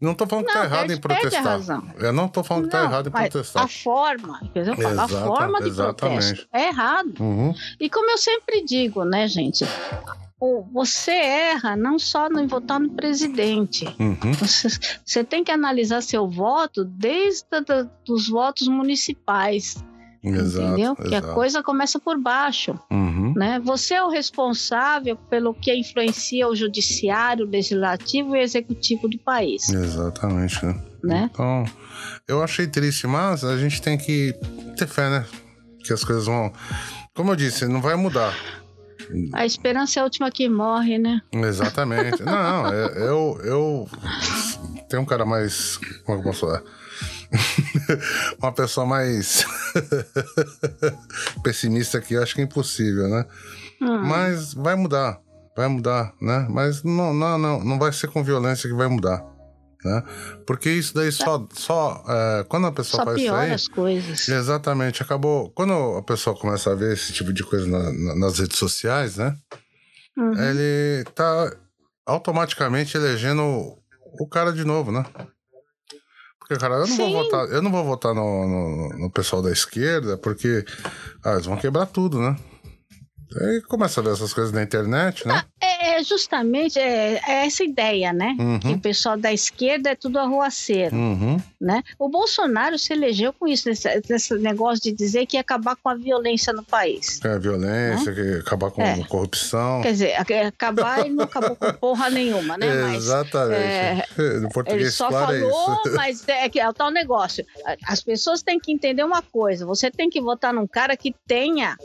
Não tô falando que tá Não, errado em a protestar. razão. Eu não tô falando que tá Não, errado em protestar. A forma, eu falo, a Exata- forma de exatamente. protesto é errado. Uhum, E como eu sempre digo, né, gente? Você erra não só em votar no presidente. uhum, Você, você tem que analisar seu voto desde a, da- dos votos municipais, exato. entendeu? Que a exato. coisa começa por baixo, Uhum, né? Você é o responsável pelo que influencia o judiciário, o legislativo e o executivo do país, Exatamente, né? Então, eu achei triste, mas a gente tem que ter fé, né? Que as coisas vão. Como eu disse, não vai mudar. A esperança é a última que morre, né? Exatamente. não, é- eu, eu. [LAUGHS] Tem um cara mais. Como é que eu posso falar? [LAUGHS] Uma pessoa mais [LAUGHS] pessimista que acho que é impossível, né? Hum. Mas vai mudar, vai mudar, né? Mas não, não, não, não vai ser com violência que vai mudar, né? Porque isso daí só, só é, quando a pessoa Só faz isso aí, as coisas. exatamente, acabou. Quando a pessoa começa a ver esse tipo de coisa na- na- nas redes sociais, né? Uhum. Ele tá automaticamente elegendo o cara de novo, né? Porque, cara, eu não vou votar, eu não vou votar no, no, no pessoal da esquerda, porque ah, eles vão quebrar tudo, né? Aí começa a ver essas coisas na internet, né? Ah, é, é justamente é, é essa ideia, né? Uhum. Que o pessoal da esquerda é tudo arruaceiro, Uhum. né? O Bolsonaro se elegeu com isso, nesse, nesse negócio de dizer que ia acabar com a violência no país. É violência, que acabar com É. corrupção. Quer dizer, ac- acabar ele não acabou com porra nenhuma, né? [LAUGHS] Mas Exatamente. é, [LAUGHS] no português Ele só claro é falou, isso. [LAUGHS] mas é, que é o tal negócio. As pessoas têm que entender uma coisa: você tem que votar num cara que tenha,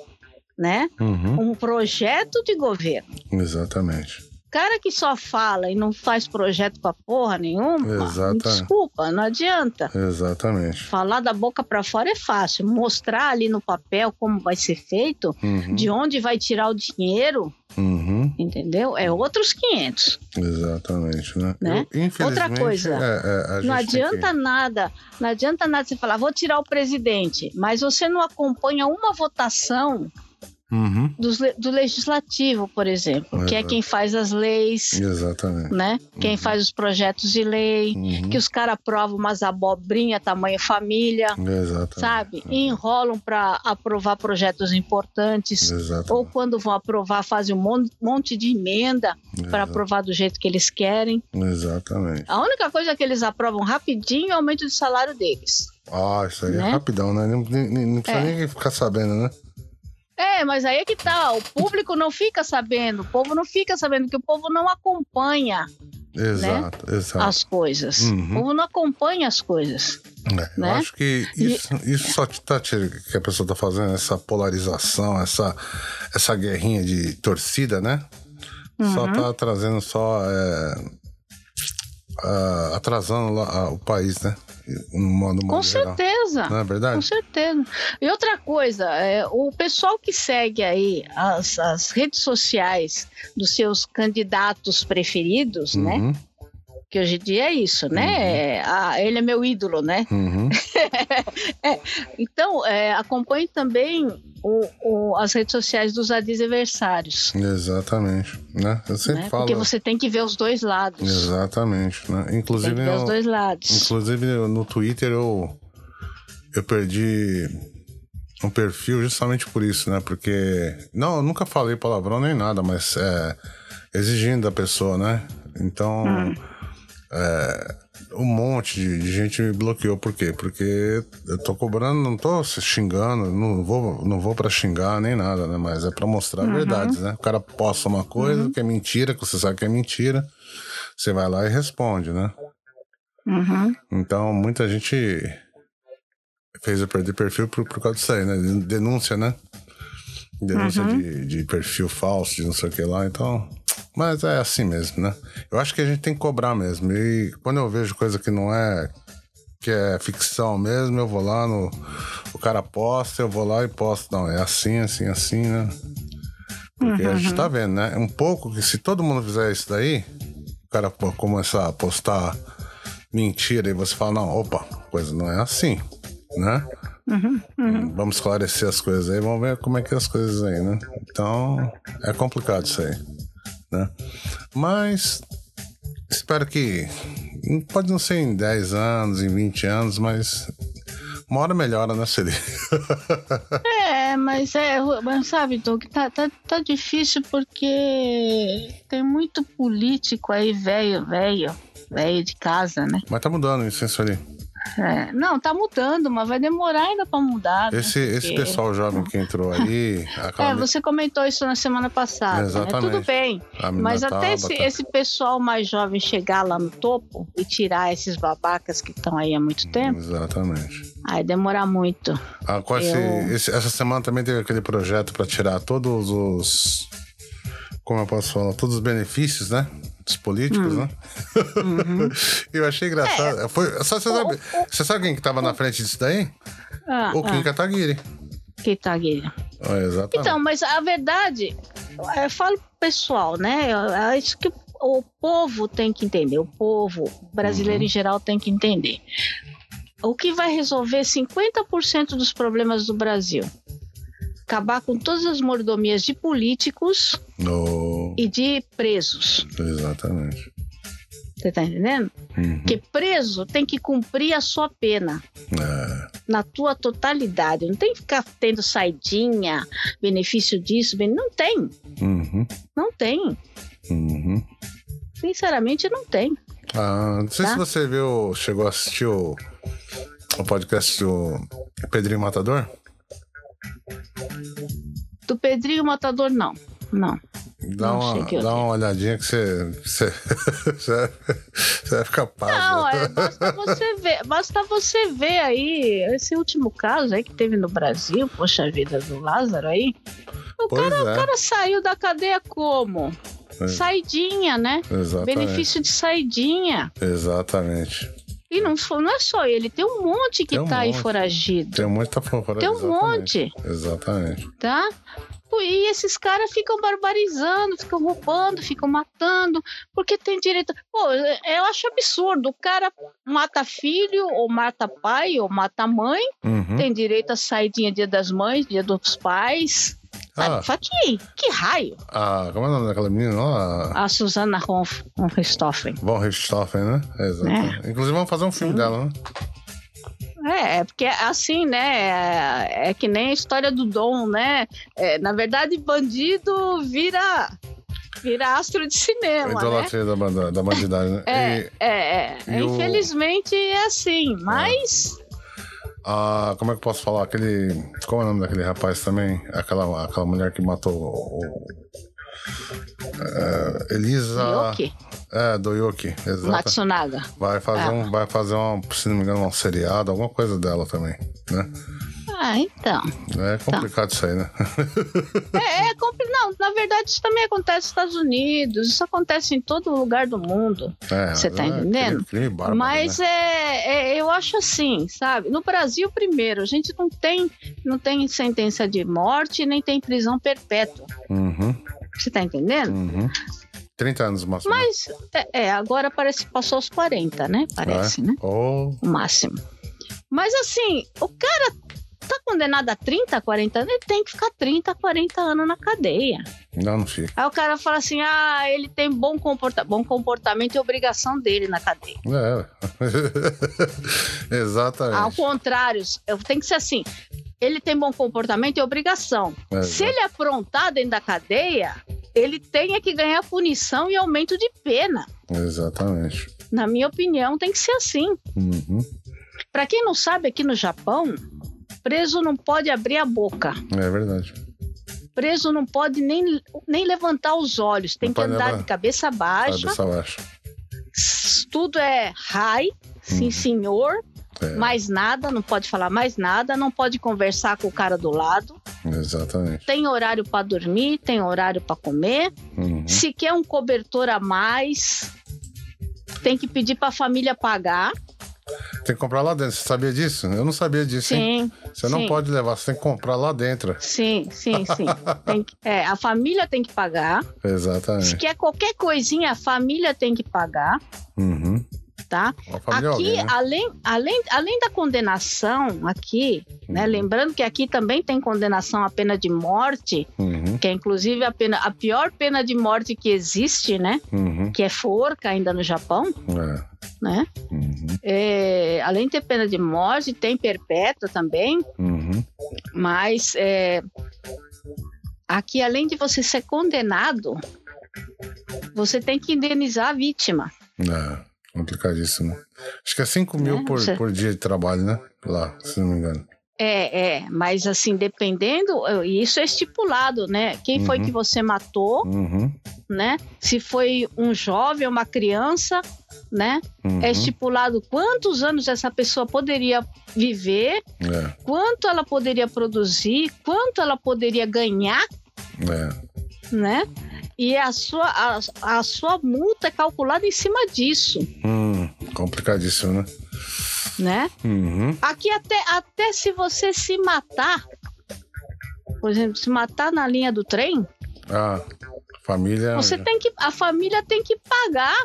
né, Uhum. um projeto de governo. Exatamente. Cara que só fala e não faz projeto pra porra nenhuma, Exatamente. desculpa, não adianta. Exatamente. Falar da boca pra fora é fácil, mostrar ali no papel como vai ser feito, Uhum. de onde vai tirar o dinheiro, Uhum. entendeu? É outros 500. Exatamente, né? Né? Eu, Outra coisa, é, é, Não adianta nada, não adianta nada você falar, vou tirar o presidente, mas você não acompanha uma votação que... Uhum. le- do legislativo, por exemplo, que é Exato. quem faz as leis, Exatamente. né? Quem Uhum. faz os projetos de lei, Uhum. que os caras aprovam umas abobrinha tamanho família, Exatamente. sabe? E enrolam para aprovar projetos importantes. Exatamente. Ou quando vão aprovar, fazem um mon- monte de emenda para Exato. aprovar do jeito que eles querem. Exatamente. A única coisa que eles aprovam rapidinho é o aumento de salário deles. Ah, isso aí Né? é rapidão, né? Nem- nem- não precisa É. nem ficar sabendo, né? É, mas aí é que tá. O público não fica sabendo, o povo não fica sabendo, que o povo não acompanha Exato, exato. as coisas. Uhum. O povo não acompanha as coisas. É, Eu né? acho que isso, isso só tá que a pessoa tá fazendo, essa polarização, essa, essa guerrinha de torcida, né? Só Uhum. tá trazendo só. é, atrasando o país, né? No modo, Com modo geral. certeza. Não é Com verdade? certeza. E outra coisa, é, o pessoal que segue aí as, as redes sociais dos seus candidatos preferidos, né? Uhum, Que hoje em dia é isso, né? É, ah, ele é meu ídolo, né? uhum. [LAUGHS] Então, é, acompanhe também o- o- as redes sociais dos adversários. Exatamente. Né? Eu sempre né? falo. Porque você tem que ver os dois lados. Exatamente. Né? Tem Inclusive, que ver os eu- dois lados. Inclusive no Twitter eu, eu perdi um perfil justamente por isso, né? Porque. Não, eu nunca falei palavrão nem nada, mas é, exigindo da pessoa, né? Então. Hum. é, um monte de, gente me bloqueou. Por quê? Porque eu tô cobrando, não tô xingando, não vou, não vou pra xingar nem nada, né? Mas é pra mostrar Uhum. verdades, né? O cara posta uma coisa que é mentira, que você sabe que é mentira, você vai lá e responde, né? Uhum. Então, muita gente fez eu perder perfil por, por causa disso aí, né? Denúncia, né? Denúncia Uhum. de, de perfil falso, de não sei o que lá, então. Mas é assim mesmo, né? Eu acho que a gente tem que cobrar mesmo. E quando eu vejo coisa que não é. que é ficção mesmo, eu vou lá no. O cara posta, eu vou lá e posto. Não, é assim, assim, assim, né? Porque a gente tá vendo, né? Um pouco que se todo mundo fizer isso daí, o cara começar a postar mentira e você fala, não, opa, coisa não é assim, né? Vamos esclarecer as coisas aí, vamos ver como é que é as coisas aí, né? Então, é complicado isso aí, né? Mas espero que pode não ser em 10 anos, em 20 anos, mas uma hora melhora, né, Celi? [LAUGHS] É, mas é, mas sabe, Doug, tá, tá, tá difícil porque tem muito político aí, velho, velho, velho de casa, né? mas tá mudando isso, Celi? É, não, tá mudando, mas vai demorar ainda pra mudar. né? Esse, esse Porque- pessoal jovem que entrou aí, aquela É, você comentou isso na semana passada. né? Exatamente. Tudo bem. Mas até esse, esse pessoal mais jovem chegar lá no topo e tirar esses babacas que estão aí há muito tempo, Exatamente. aí demorar muito. Ah, Eu- esse- essa semana também teve aquele projeto para tirar todos os. Como eu posso falar? Todos os benefícios, né? Dos políticos, Hum. né? Uhum. [LAUGHS] eu achei engraçado. Foi, só, você, sabe, você sabe quem que tava na frente disso daí? Ah, O Kim Kataguiri. ah, Guilherme. Ah, exatamente. Então, mas a verdade, eu falo pro pessoal, né? É isso que o povo tem que entender, o povo brasileiro Uhum. em geral tem que entender. O que vai resolver 50% dos problemas do Brasil? Acabar com todas as mordomias de políticos E de presos. Exatamente. Você tá entendendo? Uhum. Porque preso tem que cumprir a sua pena É. na tua totalidade. Não tem que ficar tendo saidinha, benefício disso, bem- não tem. Uhum. Não tem. Uhum. Sinceramente, não tem. Ah, não sei Tá. se você viu, chegou a assistir o, o podcast do Pedrinho Matador. Do Pedrinho Matador, não. Não. Dá, Não uma, dá uma olhadinha que você, você, [LAUGHS] você, você vai ficar pasmo. Não, é, basta você ver, basta você ver aí esse último caso aí que teve no Brasil, poxa vida do Lázaro aí. O Pois cara, é. o cara saiu da cadeia como? É. Saidinha, né? Exatamente. Benefício de saidinha. Exatamente. E não, foi- não é só ele, tem um monte que Tem um tá aí monte. foragido, Tem muita fora. Tem um exatamente. monte. Exatamente. tá? Pô, E esses caras ficam barbarizando, ficam roubando, ficam matando, porque tem direito. Pô, eu acho absurdo. O cara mata filho, ou mata pai, ou mata mãe, Uhum. tem direito a saidinha dia das mães, dia dos pais. Ah. Sabe? Que, que raio? Ah, como é o nome daquela menina lá? A Susana Ronf, Richthofen. Von Richthofen, né? Exatamente. Inclusive, vamos fazer um filme dela, né? É, é porque assim, né? É, é que nem a história do Dom, né? É, na verdade, bandido vira, vira astro de cinema, né? idolatria da, banda, da bandidagem, né? [LAUGHS] É, E, é, é. e o- Infelizmente é assim, mas a, como é que eu posso falar? Aquele. Como é o nome daquele rapaz também? Aquela, aquela mulher que matou o. é, Elisa. Yoki, É, do Yoki, exato. Matsunaga. Vai fazer, Ah. um, vai fazer um, se não me engano, um seriado, alguma coisa dela também, né? Ah, então. É complicado isso aí, né? [LAUGHS] É, é compli- Não, na verdade, isso também acontece nos Estados Unidos, isso acontece em todo lugar do mundo. É, Você tá é entendendo? Crime, crime bárbaro, Mas né? é, é- eu acho assim, sabe? No Brasil, primeiro, a gente não tem, não tem sentença de morte, nem tem prisão perpétua. Uhum, Você tá entendendo? uhum. 30 anos máximo. né? Mas, é, é, agora parece que passou os 40, né? Parece, né? Ou. o máximo. Mas assim, o cara tá condenado a 30, 40 anos, ele tem que ficar 30, 40 anos na cadeia. Não, não fica. Aí o cara fala assim: ah, ele tem bom, comporta bom comportamento e obrigação dele na cadeia. É. [LAUGHS] Ao Exatamente. contrário, eu- tem que ser assim. Ele tem bom comportamento e obrigação. É, Se ele aprontar dentro da cadeia, ele tem é que ganhar punição e aumento de pena. Exatamente. Na minha opinião, tem que ser assim. Uhum. Para quem não sabe, aqui no Japão, preso não pode abrir a boca. É verdade. Preso não pode nem, nem levantar os olhos, tem Não que andar levar- de cabeça baixa. Cabeça baixa. Tudo é high, sim Uhum. senhor, É, mais nada, não pode falar mais nada, não pode conversar com o cara do lado. exatamente. Tem horário para dormir, tem horário para comer. Uhum. Se quer um cobertor a mais, tem que pedir para a família pagar. Tem que comprar lá dentro. Você sabia disso? Eu não sabia disso, hein? Sim, Você não sim. pode levar, você tem que comprar lá dentro. sim, sim, sim. [LAUGHS] Que- é, a família tem que pagar. Se Exatamente. quer qualquer coisinha, a família tem que pagar, Uhum. Tá? Aqui, alguém, né? além, além, além da condenação aqui, né? Uhum. Lembrando que aqui também tem condenação à pena de morte, Uhum. que é inclusive a, pena, a pior pena de morte que existe, né? Uhum. Que é forca ainda no Japão, É. né? Uhum. É, além de ter pena de morte, tem perpétua também, Uhum. mas é, aqui, além de você ser condenado, você tem que indenizar a vítima. É. Complicadíssimo. Acho que é 5 mil Né? por, Você- por dia de trabalho, né? Lá, se não me engano. É, é, mas assim, dependendo, e isso é estipulado, né? Quem foi Uhum. que você matou, Uhum. né? Se foi um jovem, uma criança, né? Uhum. É estipulado quantos anos essa pessoa poderia viver, É. quanto ela poderia produzir, quanto ela poderia ganhar, É. né? E a sua, a, a sua multa é calculada em cima disso, Hum, complicadíssimo, né? né? Uhum. Aqui até, até se você se matar, por exemplo, se matar na linha do trem, Ah, família. você tem que, a família tem que pagar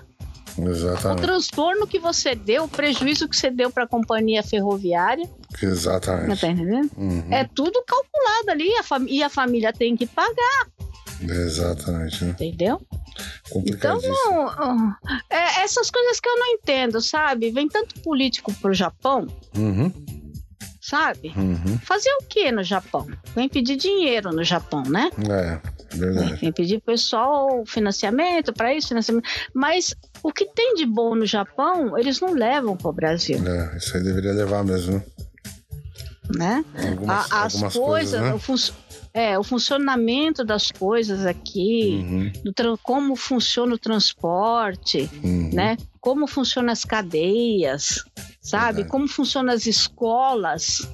o Exatamente. transtorno que você deu, o prejuízo que você deu para a companhia ferroviária, Exatamente. tá entendendo? Uhum. É tudo calculado ali, a e a família tem que pagar. Exatamente. Né? Entendeu? Então, é, essas coisas que eu não entendo, sabe? Vem tanto político pro Japão. Uhum. Sabe? Uhum. Fazer o que no Japão? Vem pedir dinheiro no Japão, né? É, verdade. Vem pedir pessoal financiamento para isso, financiamento. Mas o que tem de bom no Japão, eles não levam pro Brasil. É, isso aí deveria levar mesmo. Né? Algumas, A- as algumas coisas, né? É, o funcionamento das coisas aqui, Uhum, do como funciona o transporte, uhum. né? Como funcionam as cadeias, sabe? Verdade. Como funcionam as escolas.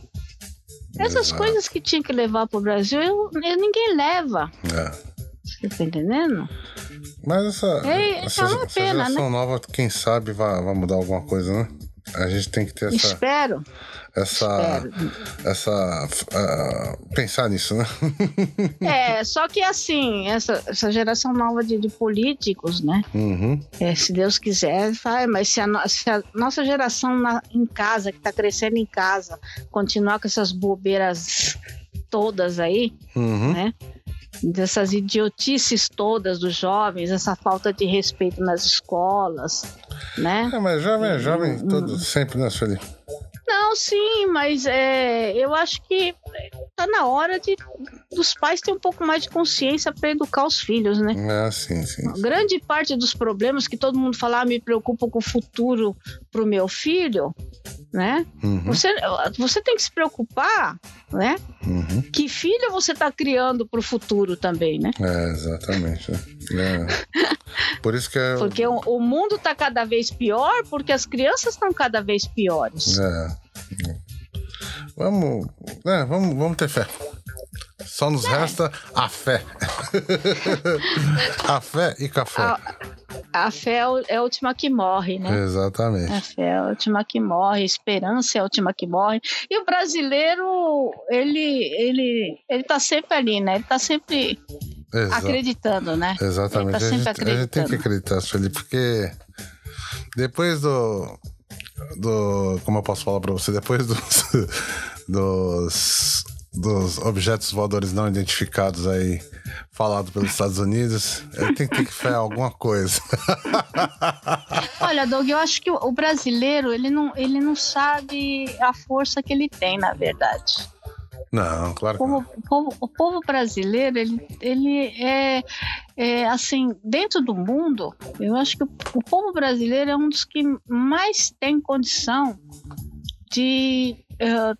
Essas Exato. coisas que tinha que levar para o Brasil, eu- eu- ninguém leva. É. Você tá entendendo? Mas essa, É, essa, é uma essa pena, né? geração nova, quem sabe, vai, vai mudar alguma coisa, né? A gente tem que ter essa. Espero. essa, espero. essa ah, pensar nisso, né? [LAUGHS] É, só que assim, essa, essa geração nova de, de políticos, né? Uhum, É, se Deus quiser, vai, mas se a, no- se a nossa geração na- em casa, que tá crescendo em casa, continuar com essas bobeiras todas aí, uhum. né? Dessas idiotices todas dos jovens, essa falta de respeito nas escolas, né? É, mas jovem é jovem, Hum, todo, sempre, né, Sueli? Não, sim, mas é, eu acho que tá na hora de dos pais ter um pouco mais de consciência para educar os filhos, né? É, sim, sim. Grande parte dos problemas que todo mundo fala, ah, me preocupa com o futuro pro meu filho, né? Uhum, Você, você tem que se preocupar, né? uhum. Que filho você tá criando pro futuro também, né? É, exatamente. né? É. [LAUGHS] Por isso que é. Porque o, o mundo tá cada vez pior, porque as crianças estão cada vez piores. é. Vamos, é, vamos, vamos ter fé. Só nos resta a fé. [LAUGHS] a fé e café. A, a fé é é a última que morre, né? Exatamente. A fé é a última que morre, a esperança é a última que morre. E o brasileiro, ele, ele, ele tá sempre ali, né? Ele tá sempre Exa- acreditando, né? Exatamente. Ele tá a, sempre gente, a gente tem acreditando. que acreditar, Sueli, porque depois do. Do como eu posso falar pra você? Depois dos. [LAUGHS] dos, dos objetos voadores não identificados aí, falado pelos Estados Unidos, tem que ter fé alguma coisa. [LAUGHS] Olha, Doug, eu acho que o brasileiro, ele não, ele não sabe a força que ele tem, na verdade. Não, claro não. povo, o povo- brasileiro, ele, ele é, é, assim, dentro do mundo, eu acho que o, o povo brasileiro é um dos que mais tem condição de, eh,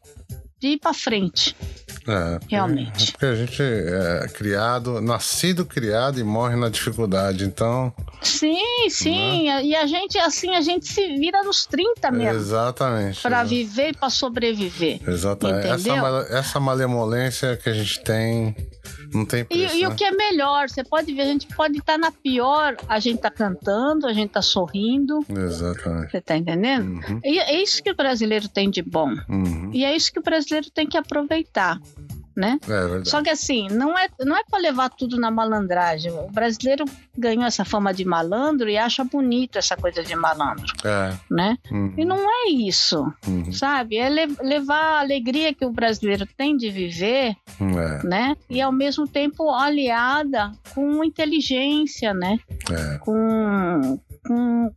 de ir para frente. É, Realmente. É porque a gente é criado, nascido, criado e morre na dificuldade. Então, Sim, sim. E a gente, assim, a gente se vira nos 30 mesmo. exatamente. Para exa- viver e para sobreviver. Exatamente. Essa, Entendeu? essa malemolência que a gente tem, não tem E, preço. e né? o que é melhor, você pode ver, a gente pode estar na pior, a gente tá cantando, a gente tá sorrindo, Exatamente. você tá entendendo? Uhum, E é isso que o brasileiro tem de bom. uhum. E é isso que o brasileiro tem que aproveitar, né? É. Só que assim, não é, não é para levar tudo na malandragem. O brasileiro ganhou essa fama de malandro e acha bonito essa coisa de malandro, É. né? uhum, E não é isso, uhum, sabe? É le- levar a alegria que o brasileiro tem de viver, é, né? E ao mesmo tempo aliada com inteligência, né? é. Com, com,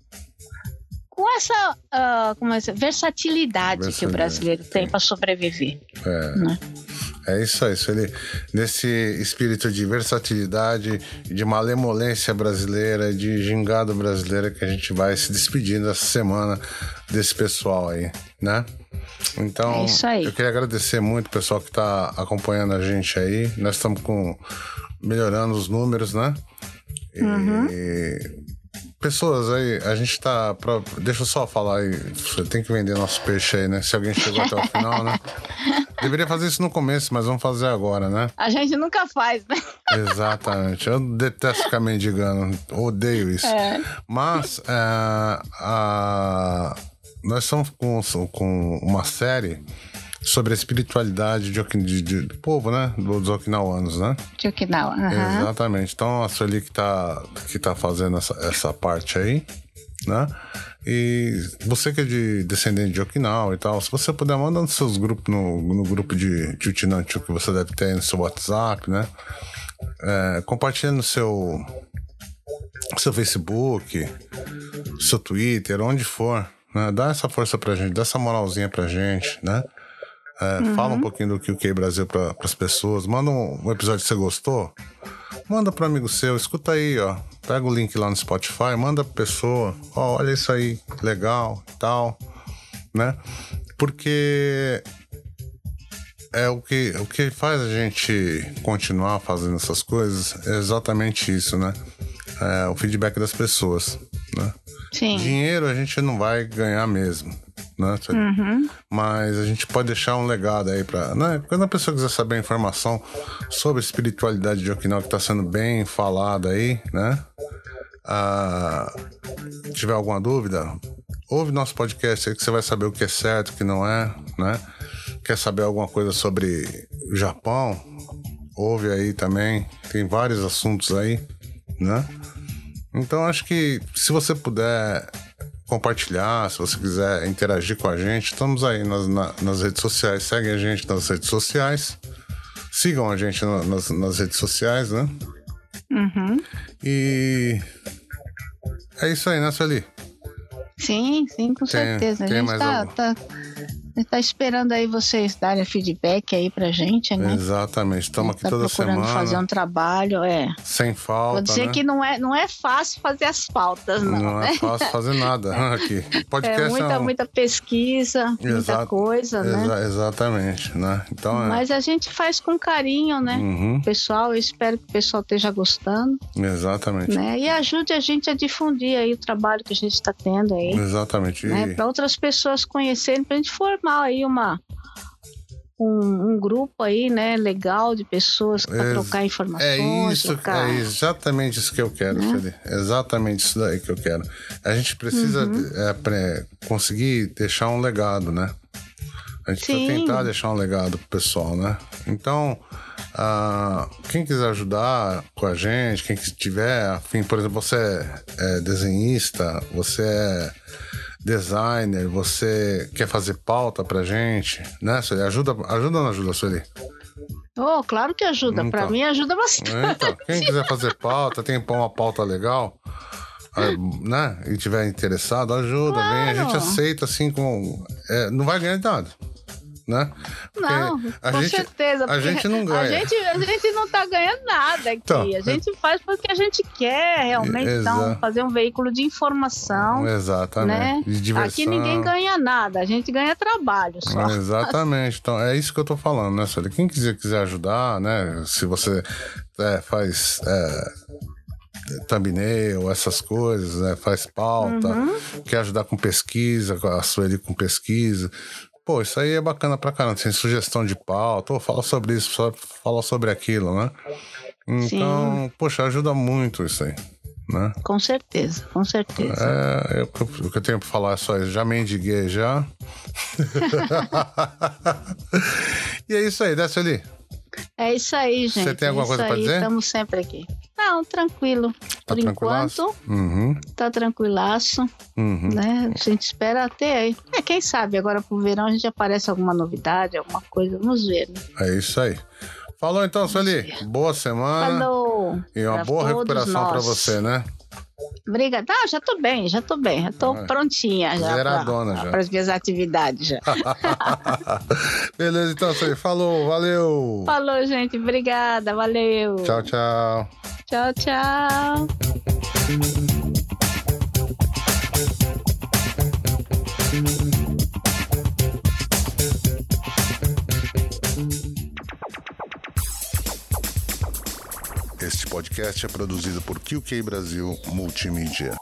com essa, ah, como é, essa versatilidade que o Versatilidade, brasileiro tem para sobreviver. É. Né? É isso aí, Sueli. Nesse espírito de versatilidade, de malemolência brasileira, de gingado brasileira, que a gente vai se despedindo essa semana desse pessoal aí, né? Então, É isso eu queria agradecer muito o pessoal que está acompanhando a gente aí. Nós estamos com melhorando os números, né? E Uhum. pessoas aí, a gente tá. Pra, deixa eu só falar aí. Você tem que vender nosso peixe aí, né? Se alguém chegou até o final, né? [LAUGHS] Deveria fazer isso no começo, mas vamos fazer agora, né? A gente nunca faz, né? Exatamente. Eu detesto ficar mendigando. Odeio isso. É. Mas é, a- nós estamos com, com uma série sobre a espiritualidade de, de- de- do povo, né? Dos Okinawanos, né? De Okinawa. Exatamente. Então a Sueli que tá, que tá fazendo essa, essa parte aí, né? E você que é de descendente de Okinawa e tal, se você puder, manda nos seus grupos, no, no grupo de, de Utinanchu que você deve ter aí no seu WhatsApp, né? é, compartilha no seu, seu Facebook, seu Twitter, onde for. Né? Dá essa força pra gente, dá essa moralzinha pra gente, né? É, uhum. Fala um pouquinho do QQ Brasil para as pessoas. Manda um, um, episódio que você gostou. Manda para amigo seu. Escuta aí, ó. Pega o link lá no Spotify, manda pra pessoa. Ó, olha isso aí, legal e tal, né? Porque é o que, o que faz a gente continuar fazendo essas coisas é exatamente isso, né? É o feedback das pessoas, né? Sim. Dinheiro a gente não vai ganhar mesmo, né? Uhum. Mas a gente pode deixar um legado aí para, né? Quando a pessoa quiser saber informação sobre a espiritualidade de Okinawa que está sendo bem falada aí, né? Ah, tiver alguma dúvida, ouve nosso podcast aí que você vai saber o que é certo, o que não é, né? Quer saber alguma coisa sobre o Japão? Ouve aí também, tem vários assuntos aí, né? Então acho que se você puder compartilhar, se você quiser interagir com a gente, estamos aí nas, na, nas redes sociais. Segue a gente nas redes sociais. Sigam a gente na, nas, nas redes sociais, né? Uhum. E é isso aí, né, Sueli? Sim, sim, com tem, certeza. Tem a gente tá, tá, está esperando aí vocês darem feedback aí pra gente, né? Exatamente. Estamos aqui tá toda procurando semana. fazer um trabalho, é. Sem falta. Vou dizer né? que não é, não é fácil fazer as faltas, não. Não né? é fácil fazer nada [LAUGHS] [LAUGHS] aqui. Podcast é muita, é um... muita pesquisa, muita coisa, né? Exa exatamente, né? Então, é... Mas a gente faz com carinho, né? Uhum. Pessoal, eu espero que o pessoal esteja gostando. Exatamente. Né? E ajude a gente a difundir aí o trabalho que a gente está tendo aí. Exatamente. Né? Para outras pessoas conhecerem, para a gente formar aí uma um, um, grupo aí, né, legal de pessoas para trocar informações. É isso, trocar... é exatamente isso que eu quero, né? Exatamente isso daí que eu quero. A gente precisa uhum. é, conseguir deixar um legado, né? A gente Sim. precisa tentar deixar um legado pro pessoal, né? Então, uh, quem quiser ajudar com a gente, quem tiver afim, por exemplo, você é desenhista, você é designer, você quer fazer pauta pra gente, né, Sueli? Ajuda, ajuda ou não ajuda, Sueli? Oh, claro que ajuda. Então, pra mim ajuda bastante. Então, quem quiser fazer pauta, tem uma pauta legal, né? E tiver interessado, ajuda, claro. vem. A gente aceita assim com. É, não vai ganhar nada né? Porque não, a com gente, certeza. A gente não ganha. A gente, a gente não tá ganhando nada aqui. Então, a gente faz porque a gente quer realmente então, fazer um veículo de informação. Exatamente. Né? De diversão. Aqui ninguém ganha nada, a gente ganha trabalho só. Exatamente. Então, é isso que eu tô falando, né, Célia? Quem quiser, quiser ajudar, né? Se você é, faz. É, thumbnail, essas coisas, né? Faz pauta, uhum. quer ajudar com pesquisa, a Sueli com pesquisa, pô, isso aí é bacana pra caramba, tem sugestão de pauta, ou fala sobre isso, fala sobre aquilo, né? Então, Sim. poxa, ajuda muito isso aí. Né? Com certeza, com certeza. É, eu, o que eu tenho pra falar é só isso. Já mendiguei já. [LAUGHS] e é isso aí, desce ali. É isso aí, gente. Você tem alguma é coisa pra dizer? Estamos sempre aqui. Não, tranquilo. Tá Por enquanto, uhum. tá tranquilaço. Uhum. Né? A gente espera até aí. É, quem sabe agora pro verão a gente aparece alguma novidade, alguma coisa. Vamos ver. Né? É isso aí. Falou então, Sueli. Boa semana. Falou. E uma boa recuperação para você, né? Obrigada. Ah, já tô bem, já tô bem, já tô ah, prontinha já para as minhas atividades já. [LAUGHS] Beleza, então, Sueli. Falou, valeu. Falou, gente. Obrigada, valeu. Tchau, tchau. Tchau, tchau. Podcast é produzido por QK Brasil Multimídia.